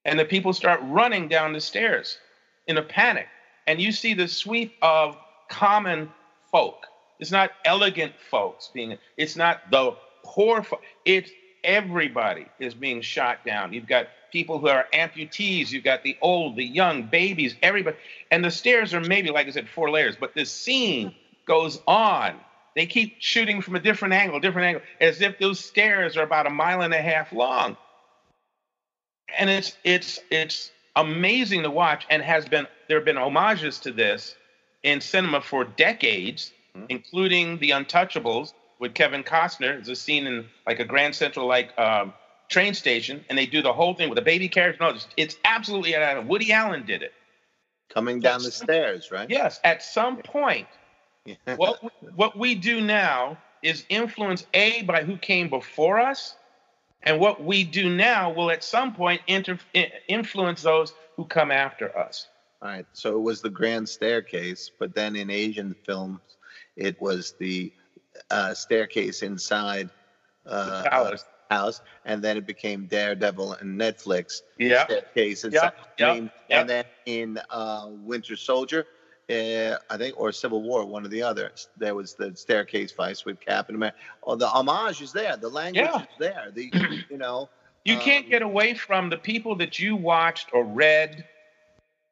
And the people start running down the stairs in a panic. And you see the sweep of common folk. It's not elegant folks being, it's not the poor folk. It's everybody is being shot down. You've got people who are amputees, you've got the old, the young, babies, everybody. And the stairs are maybe, like I said, four layers, but this scene goes on. They keep shooting from a different angle, different angle, as if those stairs are about a mile and a half long. And it's it's it's amazing to watch and has been there have been homages to this in cinema for decades, mm-hmm. including The Untouchables, with Kevin Costner. There's a scene in like a Grand Central like um, train station, and they do the whole thing with a baby carriage. No, it's, it's absolutely Woody Allen did it. Coming down the stairs, right? Yes. At some point, [LAUGHS] what we, what we do now is influence a by who came before us, and what we do now will at some point inter, influence those who come after us. All right. So it was the grand staircase, but then in Asian films, it was the uh, staircase inside uh, house. house, and then it became Daredevil and Netflix. Yeah. Staircase inside. Yep. Yep. And then in uh, Winter Soldier, uh, I think, or Civil War, one or the other. There was the staircase fight with Captain America. Oh, the homage is there. The language Yeah. is there. The [CLEARS THROAT] you know. You can't Um, get away from the people that you watched or read,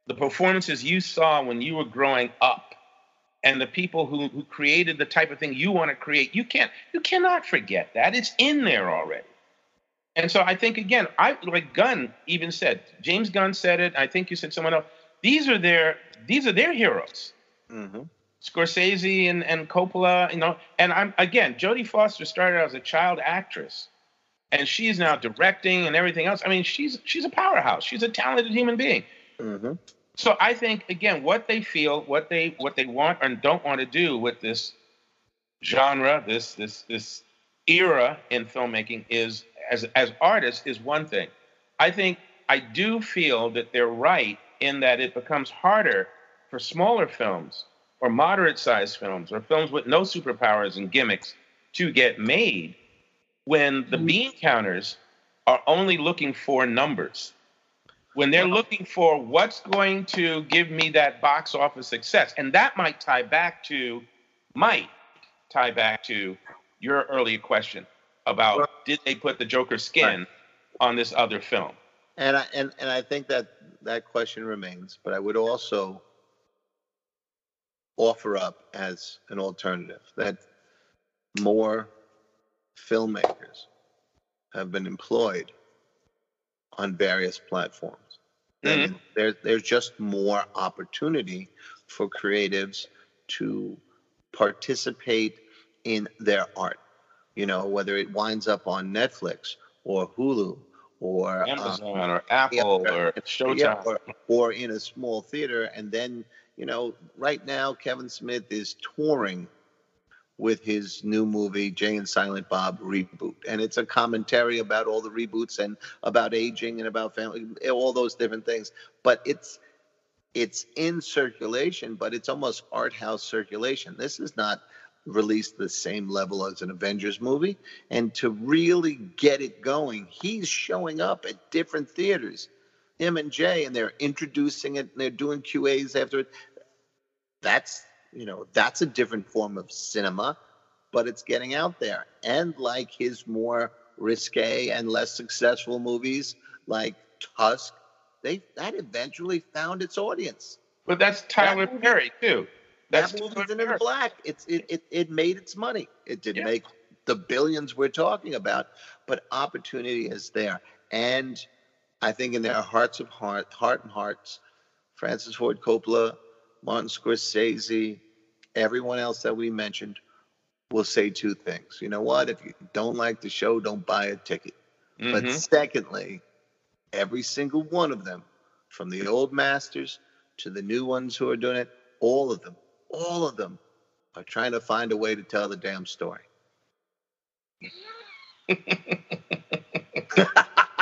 the performances you saw when you were growing up, and the people who, who created the type of thing you want to create. You can't you cannot forget that. It's in there already. And so I think again, I like Gunn even said, James Gunn said it, I think you said someone else. These are their these are their heroes. mhm. Scorsese and, and Coppola, you know, and I'm again, Jodie Foster started out as a child actress, and she's now directing and everything else. I mean, she's she's a powerhouse. She's a talented human being. Mhm. So I think again, what they feel, what they what they want and don't want to do with this genre, this this this era in filmmaking is as as artists is one thing. I think I do feel that they're right in that it becomes harder for smaller films or moderate sized films or films with no superpowers and gimmicks to get made when the mm-hmm. bean counters are only looking for numbers. When they're looking for what's going to give me that box office success. And that might tie back to, might tie back to your earlier question about did they put the Joker skin on this other film? And I and, and I think that that question remains, but I would also offer up as an alternative that more filmmakers have been employed on various platforms. Mm-hmm. That There, there's just more opportunity for creatives to participate in their art. You know, whether it winds up on Netflix or Hulu or um, Amazon or Apple yeah, or yeah, Showtime. or, or in a small theater. And then, you know, right now, Kevin Smith is touring with his new movie, Jay and Silent Bob Reboot. And it's a commentary about all the reboots and about aging and about family, all those different things. But it's, it's in circulation, but it's almost art house circulation. This is not released the same level as an Avengers movie. And to really get it going, he's showing up at different theaters, M and J, and they're introducing it and they're doing QAs after it. That's, you know, that's a different form of cinema, but it's getting out there. And like his more risque and less successful movies like Tusk, they that eventually found its audience. But that's Tyler movie- Perry too. That's that movie's in the black. It's it, it it made its money. It didn't Yeah. make the billions we're talking about, but opportunity is there. And I think in their hearts of heart, heart and hearts, Francis Ford Coppola, Martin Scorsese, everyone else that we mentioned will say two things. You know what? If you don't like the show, don't buy a ticket. But Mhm. secondly, every single one of them, from the old masters to the new ones who are doing it, all of them, all of them are trying to find a way to tell the damn story.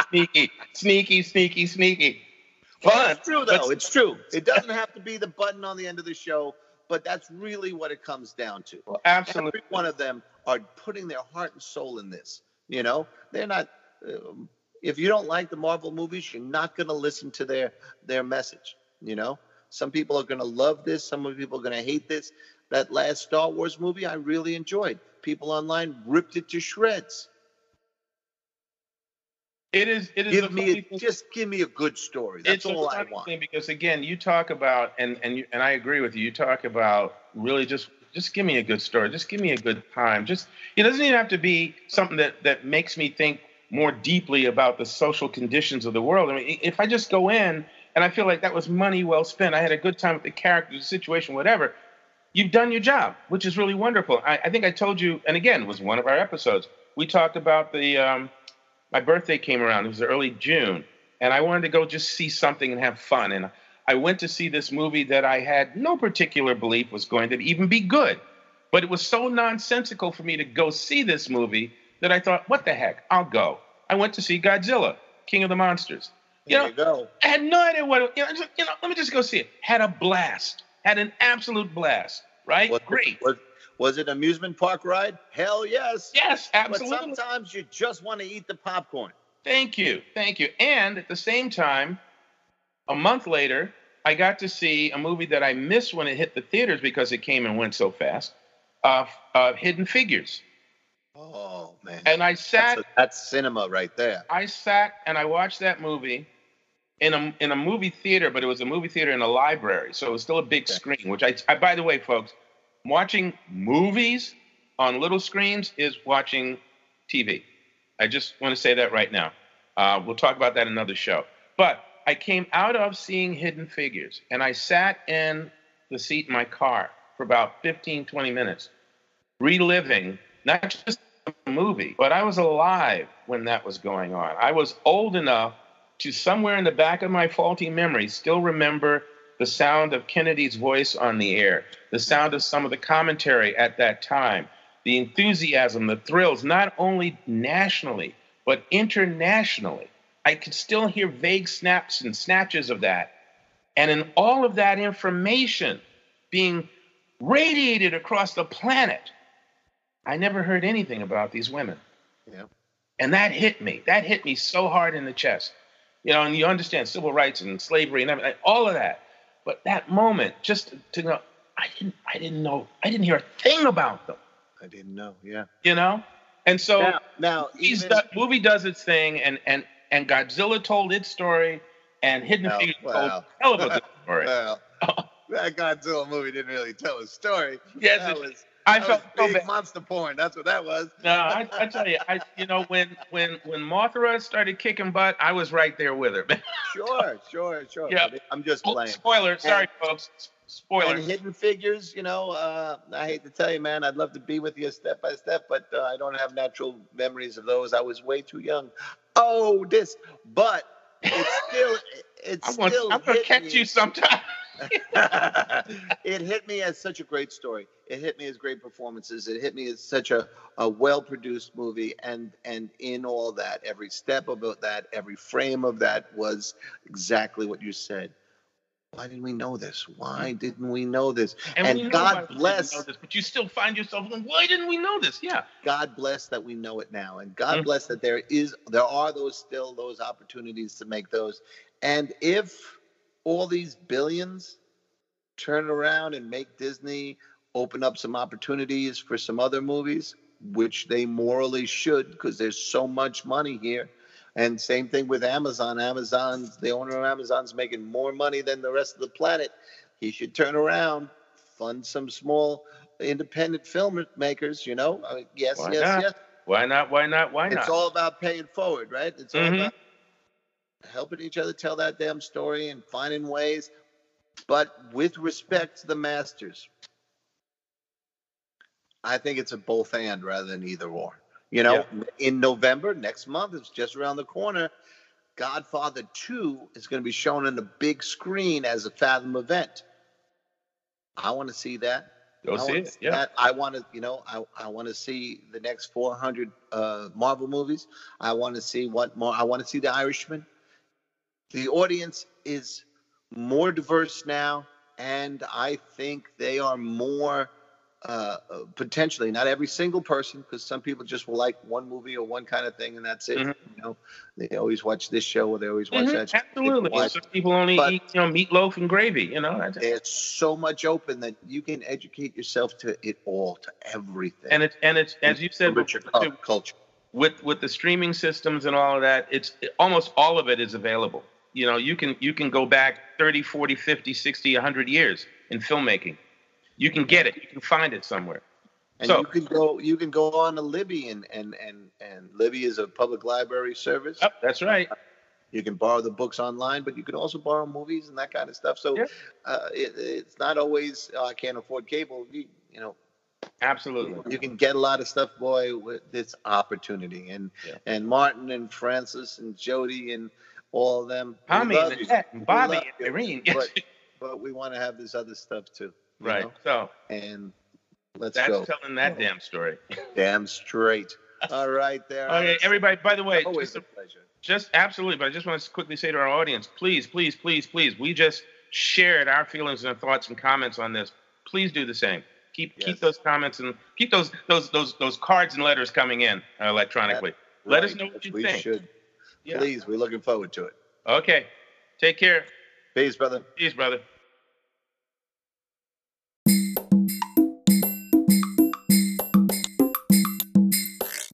sneaky, sneaky, sneaky, sneaky. Fun. It's true, but- though. It's true. It doesn't have to be the button on the end of the show, but that's really what it comes down to. Well, absolutely. Every one of them are putting their heart and soul in this. You know, they're not. Um, if you don't like the Marvel movies, you're not going to listen to their their message. You know, some people are going to love this. Some people are going to hate this. That last Star Wars movie, I really enjoyed. People online ripped it to shreds. It is. It is. Give me a, just give me a good story. That's all I want. because again, you talk about and and you, and I agree with you. You talk about really just just give me a good story. Just give me a good time. Just it doesn't even have to be something that that makes me think more deeply about the social conditions of the world. I mean, if I just go in and I feel like that was money well spent, I had a good time with the characters, the situation, whatever. You've done your job, which is really wonderful. I, I think I told you, and again, it was one of our episodes. We talked about the um, my birthday came around. It was early June, and I wanted to go just see something and have fun. And I went to see this movie that I had no particular belief was going to even be good, but it was so nonsensical for me to go see this movie that I thought, what the heck, I'll go. I went to see Godzilla, King of the Monsters. You There know, you. I had no idea what you know, just, you know. Let me just go see it. Had a blast. Had an absolute blast. Right? Was, Great. Was, was it amusement park ride? Hell yes. yes, absolutely. But sometimes you just want to eat the popcorn. Thank you. Thank you. And at the same time, a month later, I got to see a movie that I missed when it hit the theaters because it came and went so fast. Uh, uh, Hidden Figures. Oh man. And I sat. That's, a, that's cinema right there. I sat and I watched that movie in a in a movie theater, but it was a movie theater in a library, so it was still a big screen. Which I, I by the way, folks, watching movies on little screens is watching TV. I just want to say that right now. Uh, we'll talk about that another show. But I came out of seeing Hidden Figures and I sat in the seat in my car for about 15, 20 minutes, reliving not just the movie, but I was alive when that was going on. I was old enough to somewhere in the back of my faulty memory still remember the sound of Kennedy's voice on the air, the sound of some of the commentary at that time, the enthusiasm, the thrills, not only nationally, but internationally. I could still hear vague snaps and snatches of that. And in all of that information being radiated across the planet, I never heard anything about these women. Yeah. And that hit me. That hit me so hard in the chest. You know, and you understand civil rights and slavery and everything, all of that. But that moment, just to know, I didn't, I didn't know, I didn't hear a thing about them. I didn't know. Yeah. You know, and so now, now even, the movie does its thing, and and and Godzilla told its story, and Hidden Well, Figures told a hell of a good story. [LAUGHS] well, [LAUGHS] that Godzilla movie didn't really tell a story. Yes, that it- was, I felt was so big bad. monster porn. That's what that was. No, I, I tell you, I you know when when when Mothra started kicking butt, I was right there with her. [LAUGHS] Sure, sure, sure. Yeah. I'm just playing. Spoiler, sorry folks. Spoiler. And hidden figures, you know, uh, I hate to tell you, man, I'd love to be with you step by step, but uh, I don't have natural memories of those. I was way too young. Oh, this, but it's [LAUGHS] still, it's I'm gonna, still. I'm gonna catch me. you sometime. [LAUGHS] it hit me as such a great story. It hit me as great performances. It hit me as such a, a well produced movie. And and in all that, every step of that, every frame of that was exactly what you said. Why didn't we know this? Why didn't we know this? And know God why we didn't bless- this, but you still find yourself going, why didn't we know this? Yeah. God bless that we know it now, and God Mhm. bless that there is there are those still those opportunities to make those. And if all these billions turn around and make Disney open up some opportunities for some other movies, which they morally should, because there's so much money here. And same thing with Amazon. Amazon, the owner of Amazon's making more money than the rest of the planet. He should turn around, fund some small independent filmmakers. You know, I mean, yes, Why yes, not? yes. Why not? Why not? Why not? It's all about paying forward, right? It's all Mhm. about helping each other tell that damn story and finding ways, but with respect to the masters. I think it's a both and rather than either or. You know, in November, next month, it's just around the corner. Godfather 2 is going to be shown on the big screen as a Fathom event. I want to see that. Go I see it. see Yeah. that. I want to, you know, I, I want to see the next 400 uh, Marvel movies. I want to see what more. I want to see The Irishman. The audience is more diverse now, and I think they are more uh, uh, potentially not every single person, because some people just will like one movie or one kind of thing, and that's it. Mhm. You know, they always watch this show or they always watch Mhm, that. show. Absolutely. People Some people only But- eat, you know, meatloaf and gravy. You know, It's so much open that you can educate yourself to it all, to everything. and it's and it's as you said before, culture. with with the streaming systems and all of that it's almost all of it is available you know you can you can go back 30 40 50 60 100 years in filmmaking you can get it you can find it somewhere And So- you can go you can go on to Libby and and and and Libby is a public library service. oh, that's right You can borrow the books online, but you can also borrow movies and that kind of stuff. So Yeah. uh, it, it's not always oh, I can't afford cable. You, you know, absolutely you can get a lot of stuff, boy, with this opportunity. And Yeah. and Martin and Francis and Jodie and all of them. we Tommy love and you. And Bobby and you. Irene. But, [LAUGHS] but we want to have this other stuff too. right. know? So And let's that's go. telling that damn story. [LAUGHS] Damn straight. All right, there. Okay, everybody. By the way, Always a pleasure. just absolutely. But I just want to quickly say to our audience, please, please, please, please. We just shared our feelings and thoughts and comments on this. Please do the same. Keep Yes. keep those comments and keep those those those those cards and letters coming in uh, electronically. Let us know what you we think. should. Yeah. Please, we're looking forward to it. Okay. Take care. Peace, brother. Peace, brother.